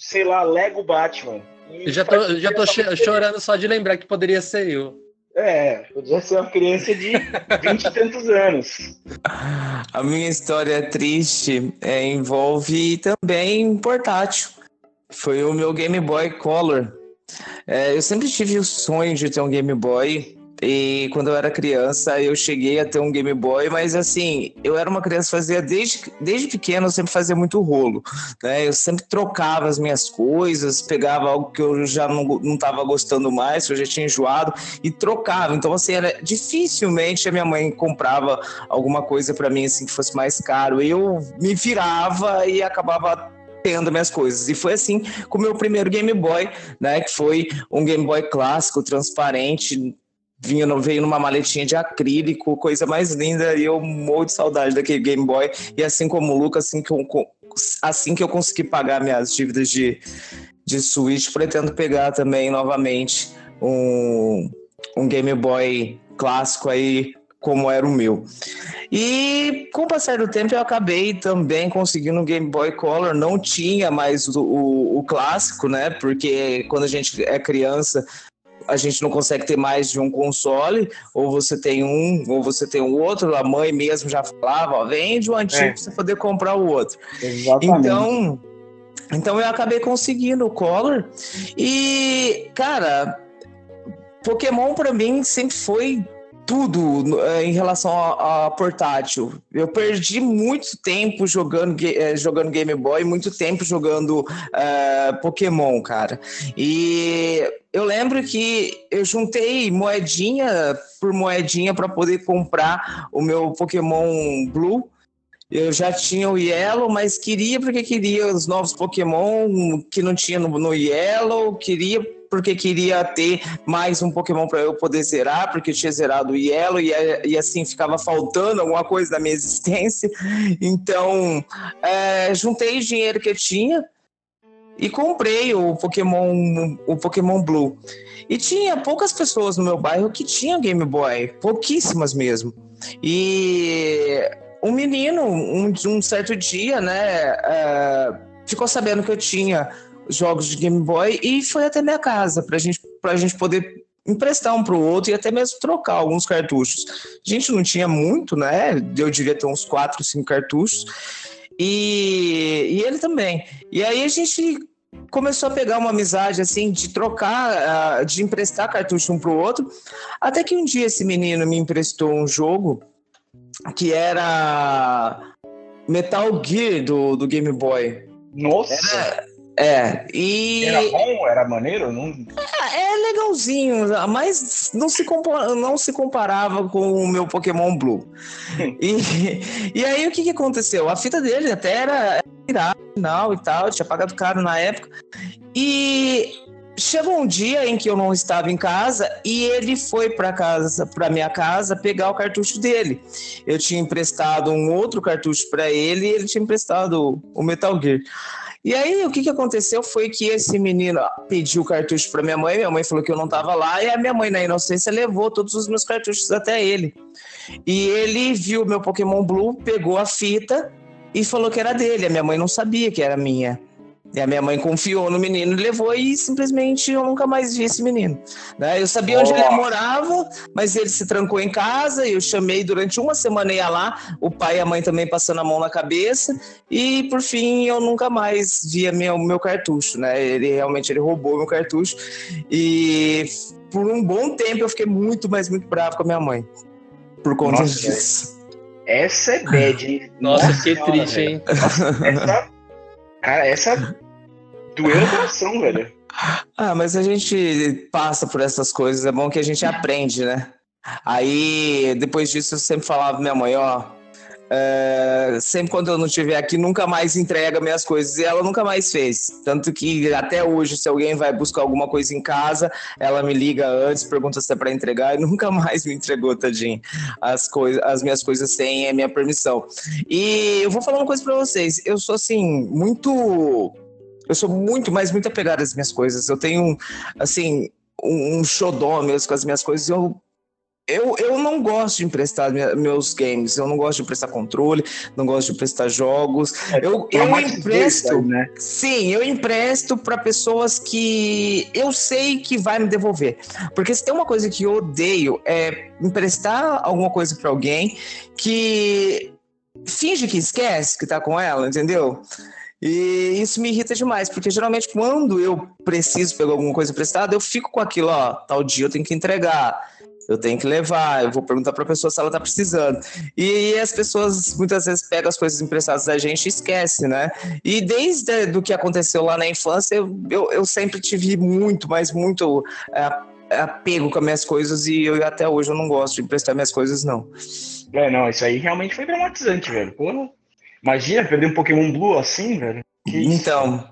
Speaker 6: sei lá, Lego Batman.
Speaker 4: Eu já tô, já tô cho- chorando só de lembrar que poderia ser eu.
Speaker 6: É, podia ser uma criança de 20 e tantos anos.
Speaker 5: A minha história triste é, envolve também portátil. Foi o meu Game Boy Color. É, eu sempre tive o sonho de ter um Game Boy. E quando eu era criança, eu cheguei a ter um Game Boy, mas assim, eu era uma criança fazia desde, desde pequeno, eu sempre fazia muito rolo, né? Eu sempre trocava as minhas coisas, pegava algo que eu já não, não tava gostando mais, que eu já tinha enjoado, e trocava. Então, assim, era dificilmente a minha mãe comprava alguma coisa para mim assim que fosse mais caro. Eu me virava e acabava tendo minhas coisas. E foi assim com o meu primeiro Game Boy, né? Que foi um Game Boy clássico, transparente, vinha no, veio numa maletinha de acrílico, coisa mais linda, e eu morro de saudade daquele Game Boy. E assim como o Lucas, assim que eu, assim que eu consegui pagar minhas dívidas de, de Switch, pretendo pegar também novamente um, um Game Boy clássico aí, como era o meu. E com o passar do tempo eu acabei também conseguindo um Game Boy Color, não tinha mais o, o, o clássico, né? Porque quando a gente é criança, a gente não consegue ter mais de um console, ou você tem um, ou você tem o outro, a mãe mesmo já falava, ó, vende o antigo é. para você poder comprar o outro. Exatamente. Então, então eu acabei conseguindo o Color. E, cara, Pokémon para mim sempre foi tudo é, em relação a, a, portátil. Eu perdi muito tempo jogando, é, jogando Game Boy, muito tempo jogando uh, Pokémon, cara. E eu lembro que eu juntei moedinha por moedinha para poder comprar o meu Pokémon Blue. Eu já tinha o Yellow, mas queria porque queria os novos Pokémon que não tinha no, no Yellow, queria porque queria ter mais um Pokémon para eu poder zerar, porque eu tinha zerado o Yellow e, e assim ficava faltando alguma coisa da minha existência. Então, é, juntei o dinheiro que eu tinha e comprei o Pokémon, o Pokémon Blue. E tinha poucas pessoas no meu bairro que tinham Game Boy, pouquíssimas mesmo. E um menino, um, um certo dia, né, uh, ficou sabendo que eu tinha jogos de Game Boy e foi até minha casa para gente, a gente poder emprestar um para o outro e até mesmo trocar alguns cartuchos. A gente não tinha muito, né? Eu devia ter uns 4, 5 cartuchos. E, e ele também. E aí a gente começou a pegar uma amizade assim de trocar, de emprestar cartucho um pro outro, até que um dia esse menino me emprestou um jogo que era Metal Gear do, do Game Boy.
Speaker 6: Nossa!
Speaker 5: Era, é, e.
Speaker 6: Era bom? Era maneiro? Não...
Speaker 5: É, é legalzinho, mas não se, não se comparava com o meu Pokémon Blue. e, e aí o que, que aconteceu? A fita dele até era final e tal, tinha pagado caro na época. E chegou um dia em que eu não estava em casa e ele foi para casa, para minha casa pegar o cartucho dele. Eu tinha emprestado um outro cartucho para ele e ele tinha emprestado o Metal Gear. E aí, o que, que aconteceu foi que esse menino pediu cartucho para minha mãe, minha mãe falou que eu não estava lá, e a minha mãe, na inocência, levou todos os meus cartuchos até ele. E ele viu meu Pokémon Blue, pegou a fita e falou que era dele. A minha mãe não sabia que era minha. E a minha mãe confiou no menino levou e simplesmente eu nunca mais vi esse menino. Né? Eu sabia oh. onde ele morava, mas ele se trancou em casa e eu chamei durante uma semana ia lá, o pai e a mãe também passando a mão na cabeça e por fim eu nunca mais via meu meu cartucho, né? Ele realmente ele roubou meu cartucho e por um bom tempo eu fiquei muito, mas muito bravo com a minha mãe por conta Nossa, disso.
Speaker 6: Essa é bad.
Speaker 4: Nossa, Nossa que triste, hein?
Speaker 6: essa Cara, essa doeu o coração, velho.
Speaker 5: Ah, mas a gente passa por essas coisas, é bom que a gente aprende, né? Aí, depois disso, eu sempre falava pra minha mãe, ó, é, sempre quando eu não estiver aqui, nunca mais entrega minhas coisas. E ela nunca mais fez. Tanto que até hoje, se alguém vai buscar alguma coisa em casa, ela me liga antes, pergunta se é para entregar e nunca mais me entregou, tadinho, as, coisas, as minhas coisas sem a minha permissão. E eu vou falar uma coisa para vocês. Eu sou assim, muito. Eu sou muito, mas muito apegado às minhas coisas. Eu tenho, assim, um, um xodó mesmo com as minhas coisas. Eu eu, eu não gosto de emprestar meus games, eu não gosto de emprestar controle, não gosto de emprestar jogos. É, eu, eu empresto, né? sim, eu empresto para pessoas que eu sei que vai me devolver. Porque se tem uma coisa que eu odeio é emprestar alguma coisa para alguém que finge que esquece que tá com ela, entendeu? E isso me irrita demais, porque geralmente quando eu preciso pegar alguma coisa emprestada, eu fico com aquilo, ó, tal dia eu tenho que entregar, eu tenho que levar, eu vou perguntar para a pessoa se ela tá precisando. E, as pessoas muitas vezes pegam as coisas emprestadas da gente e esquecem, né? E desde do que aconteceu lá na infância, eu, eu, eu sempre tive muito, mas muito é, apego com as minhas coisas e eu até hoje eu não gosto de emprestar minhas coisas, não.
Speaker 6: É, não, isso aí realmente foi traumatizante, velho. Pô, Imagina perder um Pokémon Blue assim, velho.
Speaker 5: Que então,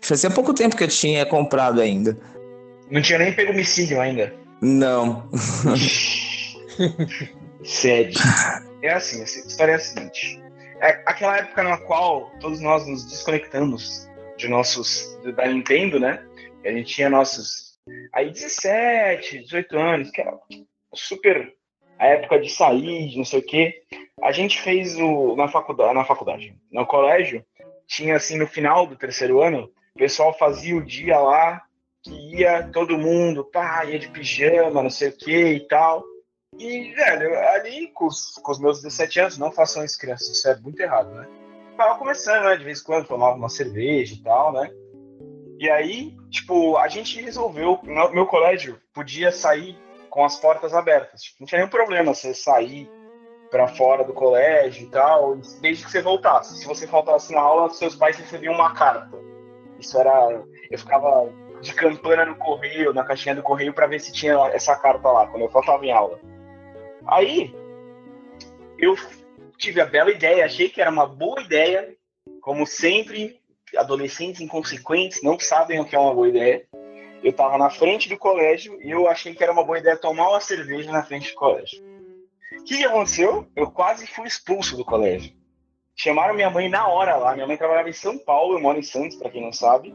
Speaker 5: fazia pouco tempo que eu tinha comprado ainda.
Speaker 6: Não tinha nem pego homicídio ainda.
Speaker 5: Não.
Speaker 6: Sede. É assim, a história é a seguinte. É aquela época na qual todos nós nos desconectamos de nossos da Nintendo, né? A gente tinha nossos aí 17, 18 anos, que era super a época de sair, de não sei o quê. A gente fez o na faculdade, na faculdade, no colégio, tinha assim no final do terceiro ano, o pessoal fazia o dia lá que ia todo mundo, pá, ia de pijama, não sei o que e tal. E, velho, ali com os, com os meus 17 anos, não façam isso, crianças, isso é muito errado, né? Tava começando, né? De vez em quando tomava uma cerveja e tal, né? E aí, tipo, a gente resolveu, meu colégio podia sair com as portas abertas. Tipo, não tinha nenhum problema você sair para fora do colégio e tal, desde que você voltasse. Se você faltasse na aula, seus pais recebiam uma carta. Isso era. Eu ficava de campana no correio, na caixinha do correio, para ver se tinha essa carta lá, quando eu faltava em aula. Aí, eu tive a bela ideia, achei que era uma boa ideia, como sempre, adolescentes inconsequentes não sabem o que é uma boa ideia. Eu estava na frente do colégio e eu achei que era uma boa ideia tomar uma cerveja na frente do colégio. O que, que aconteceu? Eu quase fui expulso do colégio. Chamaram minha mãe na hora lá. Minha mãe trabalhava em São Paulo, eu moro em Santos, para quem não sabe.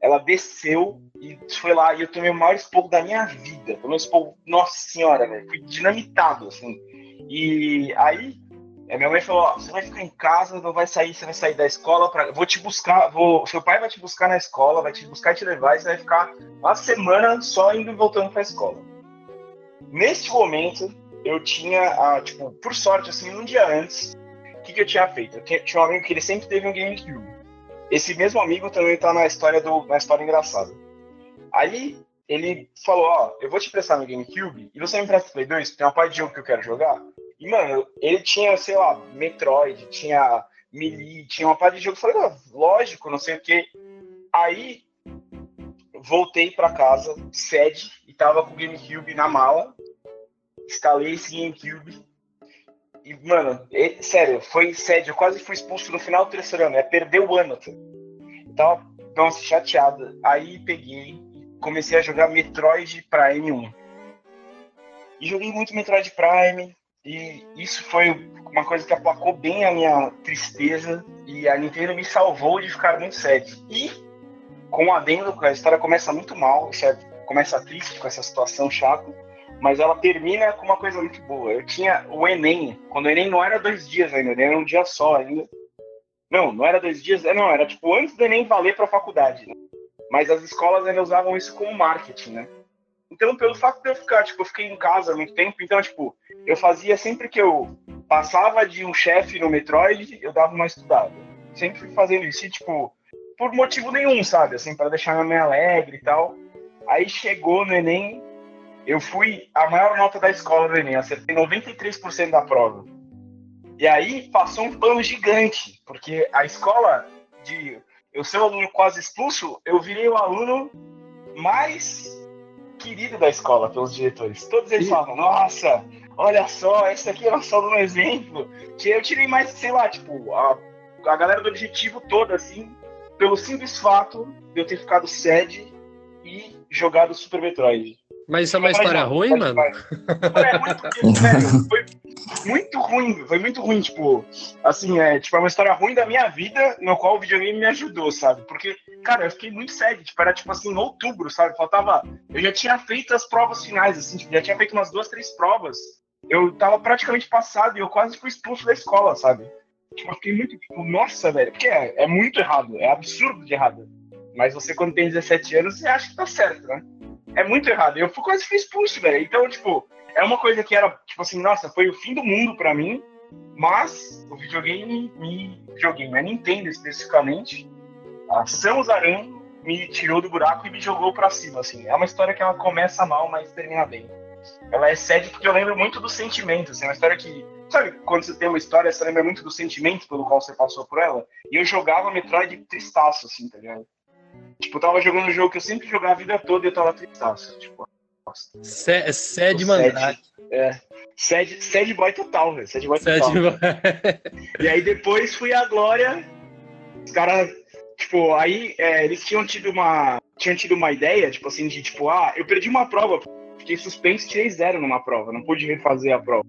Speaker 6: Ela desceu e foi lá e eu tomei o maior esporro da minha vida. Tomei um esporro, nossa senhora, velho. Fui dinamitado, assim. E aí, minha mãe falou: você vai ficar em casa, não vai sair, você vai sair da escola. Pra... Vou te buscar, vou... seu pai vai te buscar na escola, vai te buscar e te levar, e você vai ficar uma semana só indo e voltando para a escola. Neste momento, eu tinha, ah, tipo, por sorte, assim, um dia antes, o que, que eu tinha feito? Eu tinha um amigo que ele sempre teve um GameCube. Esse mesmo amigo também tá na história do, na história engraçada. Aí ele falou, ó, eu vou te prestar meu GameCube e você me empresta o Play 2, tem uma parte de jogo que eu quero jogar. E, mano, ele tinha, sei lá, Metroid, tinha Melee, tinha uma parte de jogo. Eu falei, ah, lógico, não sei o quê. Aí voltei para casa, sede, e tava com o GameCube na mala instalei esse GameCube. E, mano, sério, foi sério, eu quase fui expulso no final do terceiro ano, é perder o ano. Tá? Tava, nossa, chateado. Aí peguei comecei a jogar Metroid Prime 1. E joguei muito Metroid Prime, e isso foi uma coisa que aplacou bem a minha tristeza, e a Nintendo me salvou de ficar muito sério. E, com o adendo, a história começa muito mal, certo? começa triste com essa situação chata mas ela termina com uma coisa muito boa. Eu tinha o Enem, quando o Enem não era dois dias ainda, era um dia só ainda. Não, não era dois dias, não, era tipo antes do Enem valer para a faculdade, né? Mas as escolas ainda usavam isso como marketing, né? Então, pelo fato de eu ficar, tipo, eu fiquei em casa muito tempo, então, tipo, eu fazia sempre que eu passava de um chefe no Metroid, eu dava uma estudada. Sempre fui fazendo isso, e, tipo, por motivo nenhum, sabe? Assim, para deixar minha mãe alegre e tal. Aí chegou no Enem, eu fui a maior nota da escola do Enem, acertei 93% da prova. E aí passou um pano gigante, porque a escola de eu ser um aluno quase expulso, eu virei o aluno mais querido da escola pelos diretores. Todos eles falavam, nossa, olha só, esse aqui é nosso aluno exemplo. Que eu tirei mais, sei lá, tipo, a, a galera do objetivo toda, assim, pelo simples fato de eu ter ficado sede e jogado Super Metroid.
Speaker 4: Mas isso é uma história ruim, mano?
Speaker 6: É muito, velho, foi muito ruim, foi muito ruim, tipo, assim, é, tipo, é uma história ruim da minha vida, no qual o videogame me ajudou, sabe? Porque, cara, eu fiquei muito sério, tipo, era tipo assim, em outubro, sabe? Faltava. Eu já tinha feito as provas finais, assim, tipo, já tinha feito umas duas, três provas. Eu tava praticamente passado e eu quase fui expulso da escola, sabe? Tipo, eu fiquei muito, tipo, nossa, velho, porque é, é muito errado, é absurdo de errado. Mas você, quando tem 17 anos, você acha que tá certo, né? É muito errado. Eu quase fui expulso, velho. Então, tipo, é uma coisa que era, tipo assim, nossa, foi o fim do mundo para mim. Mas o videogame, me, videogame, a Nintendo especificamente, a Samus Aran me tirou do buraco e me jogou pra cima, assim. É uma história que ela começa mal, mas termina bem. Ela é sede porque eu lembro muito do sentimento, assim, é uma história que... Sabe quando você tem uma história, você lembra muito do sentimento pelo qual você passou por ela? E eu jogava Metroid tristaço, assim, tá ligado? Tipo, eu tava jogando um jogo que eu sempre jogava a vida toda e eu tava tristaço. Tipo, nossa.
Speaker 4: Sé- Sede
Speaker 6: O
Speaker 4: Mandrake.
Speaker 6: É. Sad, sad boy total, velho. Sad boy
Speaker 4: Sede
Speaker 6: total. E aí depois fui a Glória. Os caras, tipo, aí é, eles tinham tido uma. Tinham tido uma ideia, tipo assim, de tipo, ah, eu perdi uma prova, fiquei suspenso e tirei zero numa prova, não pude refazer a prova.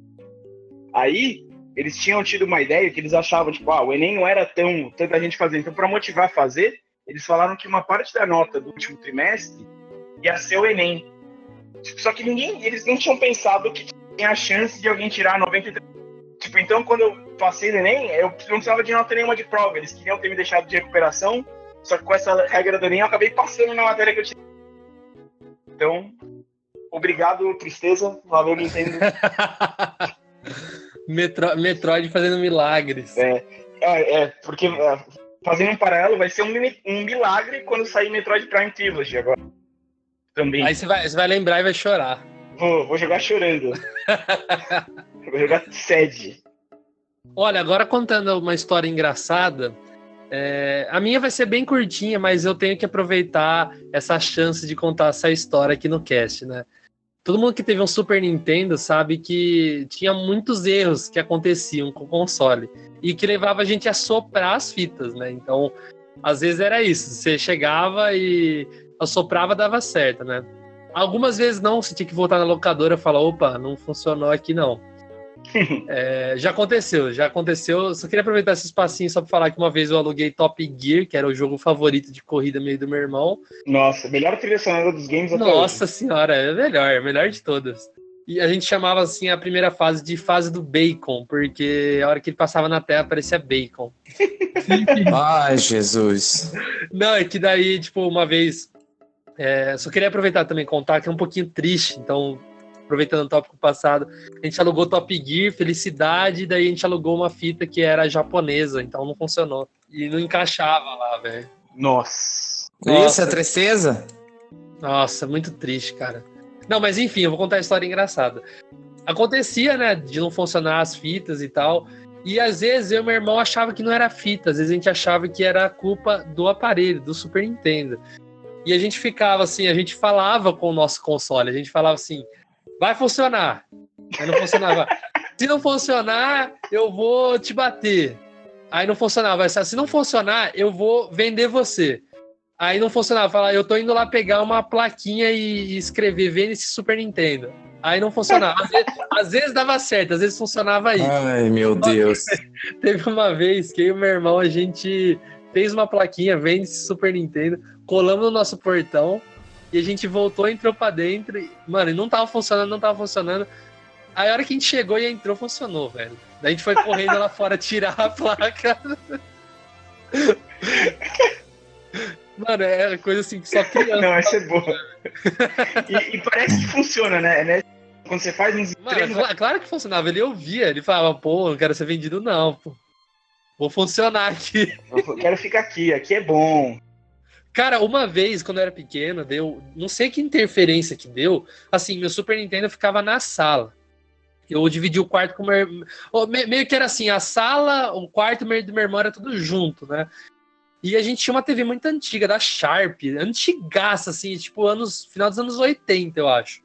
Speaker 6: Aí, eles tinham tido uma ideia que eles achavam, tipo, ah, o Enem não era tão tanta gente fazendo. Então, pra motivar a fazer, eles falaram que uma parte da nota do último trimestre ia ser o Enem. Só que ninguém, eles não tinham pensado que tinha a chance de alguém tirar 93. Tipo, então quando eu passei no Enem, eu não precisava de nota nenhuma de prova. Eles queriam ter me deixado de recuperação, só que com essa regra do Enem eu acabei passando na matéria que eu tinha. Então, obrigado, tristeza. Valeu, Nintendo.
Speaker 4: Metro- Metroid fazendo milagres.
Speaker 6: É, é, é, porque é, fazendo um paralelo, vai ser um, um milagre quando sair Metroid Prime Trilogy agora. Também.
Speaker 4: Aí você vai, você vai lembrar e vai chorar.
Speaker 6: Vou, vou jogar chorando. vou jogar sede.
Speaker 4: Olha, agora contando uma história engraçada, é, a minha vai ser bem curtinha, mas eu tenho que aproveitar essa chance de contar essa história aqui no cast, né? Todo mundo que teve um Super Nintendo sabe que tinha muitos erros que aconteciam com o console e que levava a gente a soprar as fitas, né? Então, às vezes era isso, você chegava e assoprava dava certo, né? Algumas vezes não, você tinha que voltar na locadora e falar, opa, não funcionou aqui não. É, já aconteceu, já aconteceu. Só queria aproveitar esse espacinho só para falar que uma vez eu aluguei Top Gear, que era o jogo favorito de corrida meio do meu irmão.
Speaker 6: Nossa, melhor trilha sonora dos games até
Speaker 4: Nossa senhora, é melhor, é melhor de todas. E a gente chamava assim a primeira fase de fase do bacon, porque a hora que ele passava na tela parecia bacon.
Speaker 5: Ai, Jesus.
Speaker 4: Não, é que daí, tipo, uma vez. é, só queria aproveitar também e contar que é um pouquinho triste, então, aproveitando o tópico passado, a gente alugou Top Gear, Felicidade, e daí a gente alugou uma fita que era japonesa, então não funcionou. E não encaixava lá, velho.
Speaker 6: hoje. Nossa.
Speaker 5: Isso
Speaker 4: Nossa.
Speaker 5: é tristeza?
Speaker 4: Nossa, muito triste, cara. Não, mas enfim, eu vou contar a história engraçada. Acontecia, né, de não funcionar as fitas e tal. E às vezes eu e meu irmão achava que não era fita, às vezes a gente achava que era culpa do aparelho, do Super Nintendo. E a gente ficava assim, a gente falava com o nosso console, a gente falava assim: vai funcionar. Aí não funcionava. Se não funcionar, eu vou te bater. Aí não funcionava. Se não funcionar, eu vou vender você. Aí não funcionava. Falar, eu tô indo lá pegar uma plaquinha e escrever esse Super Nintendo. Aí não funcionava. Às vezes, às vezes dava certo, às vezes funcionava aí.
Speaker 5: Ai, meu Deus.
Speaker 4: Teve uma vez que eu e meu irmão, a gente fez uma plaquinha, vende esse Super Nintendo, colamos no nosso portão e a gente voltou, entrou pra dentro. E, mano, não tava funcionando, não tava funcionando. Aí a hora que a gente chegou e entrou, funcionou, velho. Daí a gente foi correndo lá fora tirar a placa. Mano, é coisa assim que só criança.
Speaker 6: Não, essa é boa. E, e parece que funciona, né? né? Quando você faz uns
Speaker 4: Mano,
Speaker 6: treinos,
Speaker 4: cla- claro que funcionava. Ele ouvia, ele falava, pô, não quero ser vendido, não. Pô. Vou funcionar aqui.
Speaker 6: eu quero ficar aqui, aqui é bom.
Speaker 4: Cara, uma vez, quando eu era pequeno, deu. Não sei que interferência que deu. Assim, meu Super Nintendo ficava na sala. Eu dividi o quarto com o meu Meio que era assim, a sala, o quarto do meu irmão era tudo junto, né? E a gente tinha uma TV muito antiga, da Sharp, antigaça, assim, tipo, anos, final dos anos 80, eu acho.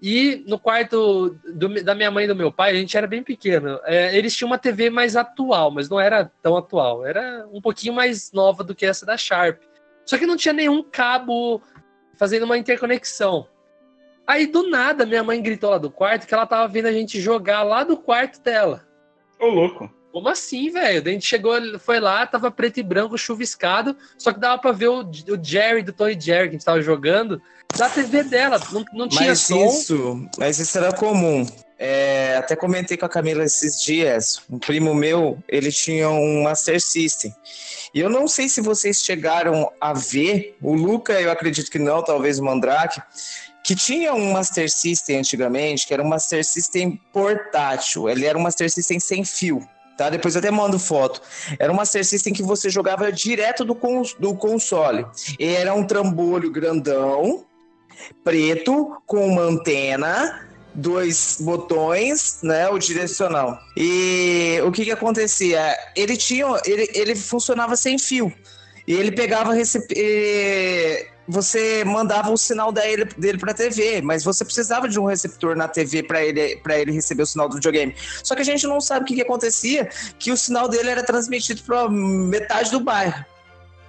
Speaker 4: E no quarto do- da minha mãe e do meu pai, a gente era bem pequeno. É, eles tinham uma TV mais atual, mas não era tão atual. Era um pouquinho mais nova do que essa da Sharp. Só que não tinha nenhum cabo fazendo uma interconexão. Aí do nada minha mãe gritou lá do quarto que ela tava vendo a gente jogar lá do quarto dela.
Speaker 6: Ô, louco.
Speaker 4: Como assim, velho? Daí a gente chegou, foi lá, tava preto e branco, chuviscado, só que dava pra ver o, o Jerry do Tony Jerry que a gente tava jogando da TV dela. Não, não tinha
Speaker 5: Mas
Speaker 4: som.
Speaker 5: isso, mas isso era comum. É, até comentei com a Camila esses dias. Um primo meu, ele tinha um Master System. E eu não sei se vocês chegaram a ver, o Luca, eu acredito que não, talvez o Mandrake, que tinha um Master System antigamente, que era um Master System portátil. Ele era um Master System sem fio. Tá? Depois eu até mando foto. Era um Master System que você jogava direto do, cons do console. E era um trambolho grandão, preto, com uma antena, dois botões, né, o direcional. E o que que acontecia? Ele tinha, ele, ele funcionava sem fio. E ele pegava você mandava o sinal dele, dele para a TV, mas você precisava de um receptor na TV para ele, pra ele receber o sinal do videogame. Só que a gente não sabe o que, que acontecia, que o sinal dele era transmitido para metade do bairro.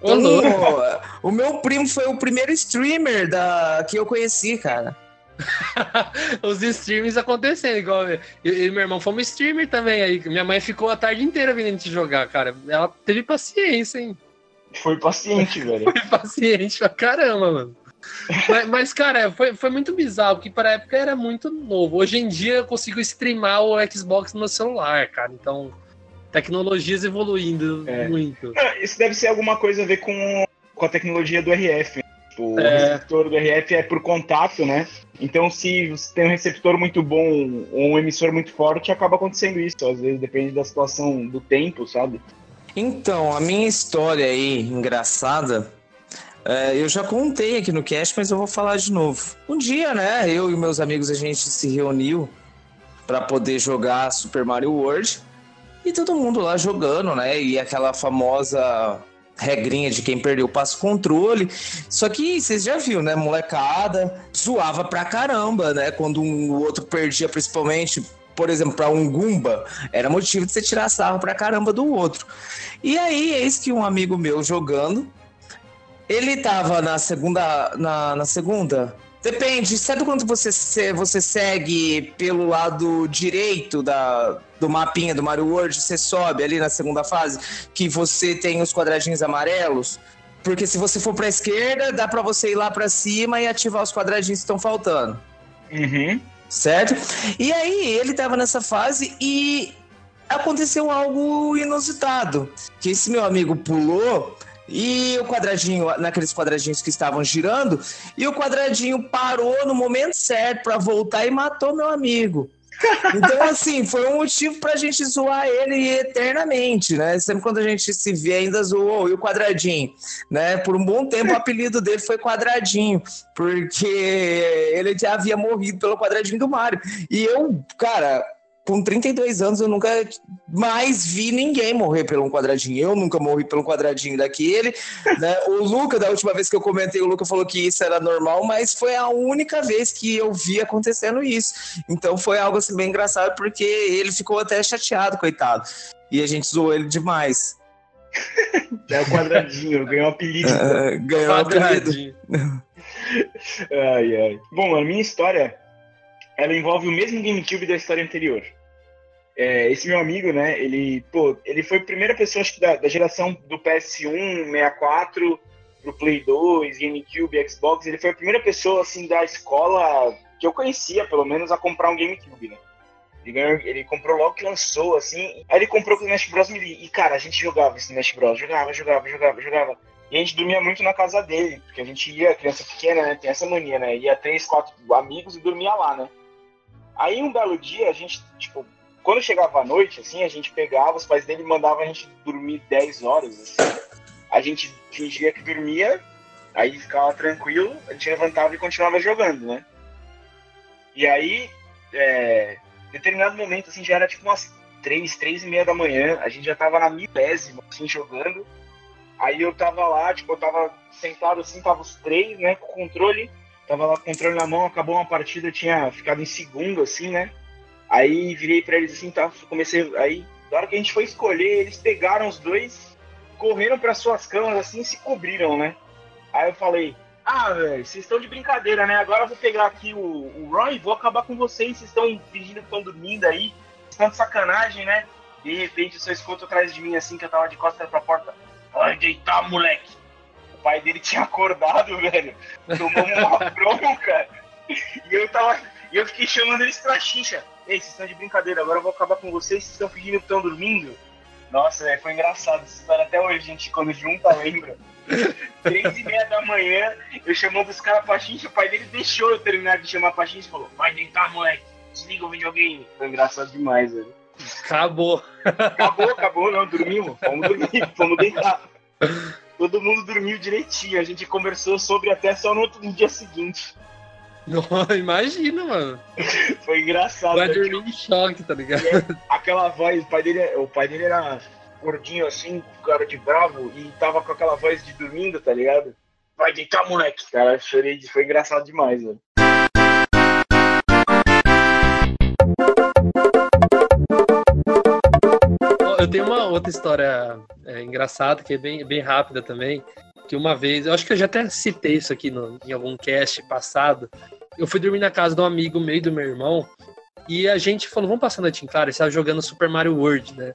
Speaker 5: Então, o meu primo foi o primeiro streamer da, que eu conheci, cara.
Speaker 4: Os streams acontecendo, igual eu e meu irmão fomos streamer também aí. Minha mãe ficou a tarde inteira vindo a gente jogar, cara. Ela teve paciência, hein?
Speaker 6: Foi paciente, velho.
Speaker 4: Foi paciente pra caramba, mano. mas, mas, cara, foi, foi muito bizarro, porque para a época era muito novo. Hoje em dia eu consigo streamar o Xbox no meu celular, cara. Então, tecnologias evoluindo é. muito.
Speaker 6: Isso deve ser alguma coisa a ver com, com a tecnologia do RF. O é. receptor do RF é por contato, né? Então, se você tem um receptor muito bom ou um emissor muito forte, acaba acontecendo isso. Às vezes depende da situação do tempo, sabe?
Speaker 5: Então, a minha história aí, engraçada, é, eu já contei aqui no cast, mas eu vou falar de novo. Um dia, né, eu e meus amigos, a gente se reuniu para poder jogar Super Mario World. E todo mundo lá jogando, né? E aquela famosa regrinha de quem perdeu passa o controle. Só que vocês já viram, né? Molecada zoava pra caramba, né? Quando um outro perdia, principalmente por exemplo, para um Gumba, era motivo de você tirar sarro pra caramba do outro. E aí, eis que um amigo meu jogando, ele tava na segunda. Na, na segunda. Depende, sabe quando você, você segue pelo lado direito da, do mapinha do Mario World, você sobe ali na segunda fase, que você tem os quadradinhos amarelos? Porque se você for pra esquerda, dá para você ir lá para cima e ativar os quadradinhos que estão faltando.
Speaker 6: Uhum
Speaker 5: certo? E aí ele estava nessa fase e aconteceu algo inusitado, que esse meu amigo pulou e o quadradinho, naqueles quadradinhos que estavam girando, e o quadradinho parou no momento certo para voltar e matou meu amigo. Então, assim, foi um motivo pra gente zoar ele eternamente, né? Sempre quando a gente se vê, ainda zoou. E o Quadradinho, né? Por um bom tempo, o apelido dele foi Quadradinho, porque ele já havia morrido pelo Quadradinho do Mario. E eu, cara, com 32 anos eu nunca mais vi ninguém morrer pelo um quadradinho. Eu nunca morri pelo um quadradinho daquele. Né? O Luca, da última vez que eu comentei, o Luca falou que isso era normal, mas foi a única vez que eu vi acontecendo isso. Então foi algo assim bem engraçado, porque ele ficou até chateado, coitado. E a gente zoou ele demais.
Speaker 6: É o quadradinho, ganhou um apelido.
Speaker 5: Uh, ganhou um apelido.
Speaker 6: ai, ai. Bom, a minha história ela envolve o mesmo GameCube da história anterior. É, esse meu amigo, né, ele, pô, ele foi a primeira pessoa, acho que da, da geração do PS1, 64, pro Play 2, GameCube, Xbox, ele foi a primeira pessoa, assim, da escola que eu conhecia, pelo menos, a comprar um GameCube, né. Ele, ganhou, ele comprou logo que lançou, assim, aí ele comprou com o Smash Bros. Melee, e, cara, a gente jogava esse Smash Bros, jogava, jogava, jogava, jogava. E a gente dormia muito na casa dele, porque a gente ia, criança pequena, né, tem essa mania, né, ia três, quatro amigos e dormia lá, né. Aí um belo dia, a gente, tipo, quando chegava a noite, assim, a gente pegava, os pais dele mandavam a gente dormir 10 horas, assim. A gente fingia que dormia, aí ficava tranquilo, a gente levantava e continuava jogando, né? E aí, é, determinado momento, assim, já era tipo umas 3, 3 e meia da manhã, a gente já tava na milésima, assim, jogando. Aí eu tava lá, tipo, eu tava sentado assim, tava os três, né, com o controle, tava lá com o controle na mão, acabou uma partida, tinha ficado em segundo, assim, né? Aí virei para eles assim, tá? Comecei. Aí, na hora que a gente foi escolher, eles pegaram os dois, correram para suas camas assim e se cobriram, né? Aí eu falei, ah, velho, vocês estão de brincadeira, né? Agora eu vou pegar aqui o, o Roy e vou acabar com vocês. Vocês estão fingindo que estão dormindo aí. Estão de sacanagem, né? De repente eu só escuto atrás de mim assim, que eu tava de costas pra porta. Pode deitar, moleque. O pai dele tinha acordado, velho. Tomou uma bronca. E eu tava. E eu fiquei chamando eles pra xixa. Ei, vocês estão de brincadeira, agora eu vou acabar com vocês, vocês estão fingindo que estão dormindo. Nossa, véio, foi engraçado essa história até hoje, gente, quando junta, lembra. Três e meia da manhã, eu chamando os caras pra xincha, o pai dele deixou eu terminar de chamar pra xincha e falou, vai deitar, moleque, desliga o videogame. Foi engraçado demais, velho.
Speaker 4: Acabou.
Speaker 6: Acabou, acabou, não, dormimos, vamos dormir, vamos deitar. Todo mundo dormiu direitinho, a gente conversou sobre até só no, outro, no dia seguinte.
Speaker 4: Não, imagina, mano.
Speaker 6: Foi engraçado.
Speaker 4: Vai
Speaker 6: né?
Speaker 4: dormir em choque, tá ligado?
Speaker 6: É aquela voz, o pai dele, o pai dele era gordinho assim, cara de bravo, e tava com aquela voz de dormindo, tá ligado? Vai deitar, moleque. Cara, chorei, foi engraçado demais, velho.
Speaker 4: Eu tenho uma outra história é, engraçada, que é bem, bem rápida também. Que uma vez, eu acho que eu já até citei isso aqui no- em algum cast passado. Eu fui dormir na casa de um amigo meio do meu irmão. E a gente falou, vamos passar a noite em claro. Ele estava jogando Super Mario World, né?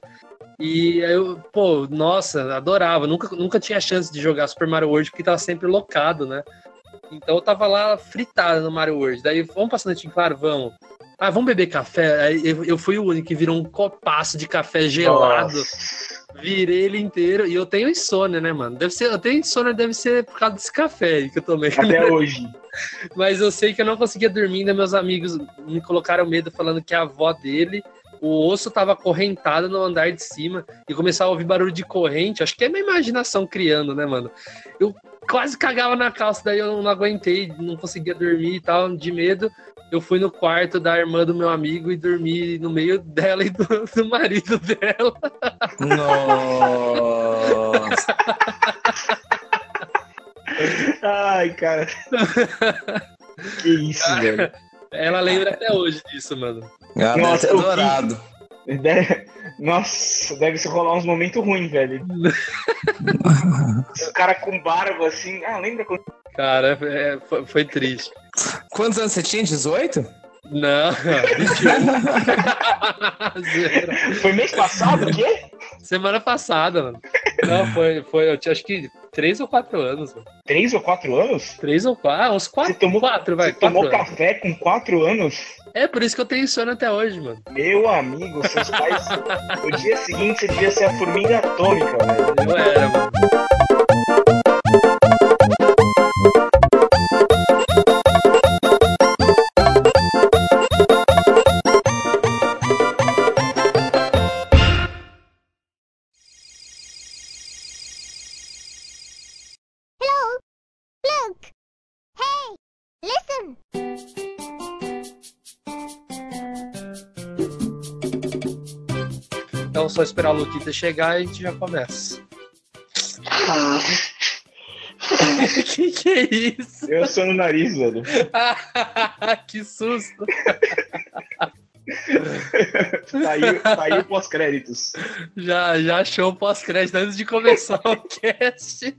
Speaker 4: E eu, pô, nossa, adorava. Nunca, nunca tinha chance de jogar Super Mario World porque tava sempre locado, né? Então eu tava lá fritado no Mario World. Daí, vamos passar a noite em claro? Vamos. Ah, vamos beber café? Eu, eu fui o único que virou um copaço de café gelado.
Speaker 6: Nossa.
Speaker 4: Virei ele inteiro. E eu tenho insônia, né, mano? Deve ser, eu tenho insônia, deve ser por causa desse café aí que eu tomei.
Speaker 6: Até hoje.
Speaker 4: Mas eu sei que eu não conseguia dormir, ainda meus amigos me colocaram medo falando que a avó dele, o osso tava acorrentado no andar de cima e começava a ouvir barulho de corrente. Acho que é minha imaginação criando, né, mano? Eu quase cagava na calça, daí eu não aguentei, não conseguia dormir e tal, de medo. Eu fui no quarto da irmã do meu amigo e dormi no meio dela e do, do marido dela.
Speaker 5: Nossa.
Speaker 6: Ai, cara. que isso, velho.
Speaker 4: Ela lembra até hoje disso, mano.
Speaker 5: Ah,
Speaker 6: Nossa,
Speaker 5: ter
Speaker 6: o que-
Speaker 5: adorado.
Speaker 6: Deve- Nossa, deve se rolar uns momentos ruins, velho. Os caras com barba assim. Ah, lembra quando.
Speaker 4: Cara, é, foi, foi triste.
Speaker 5: Quantos anos você tinha? 18?
Speaker 4: Não, 21. Zero.
Speaker 6: Foi mês passado, o quê?
Speaker 4: Semana passada, mano. Não, foi, foi, eu tinha acho que três ou quatro anos, mano.
Speaker 6: Três ou quatro anos?
Speaker 4: Três ou quatro, ah, uns quatro,
Speaker 6: Você tomou-
Speaker 4: quatro, vai,
Speaker 6: Você tomou
Speaker 4: anos.
Speaker 6: café com quatro anos?
Speaker 4: É por isso que eu tenho sono até hoje, mano.
Speaker 6: Meu amigo, seus pais. no dia seguinte você devia ser a formiga atômica, velho.
Speaker 4: Eu era, mano. Só esperar a Luquita chegar e a gente já começa. que que é isso?
Speaker 6: Eu sou no nariz, velho.
Speaker 4: que susto.
Speaker 6: Saiu, saiu pós-créditos.
Speaker 4: Já, já achou o pós-crédito antes de começar o cast.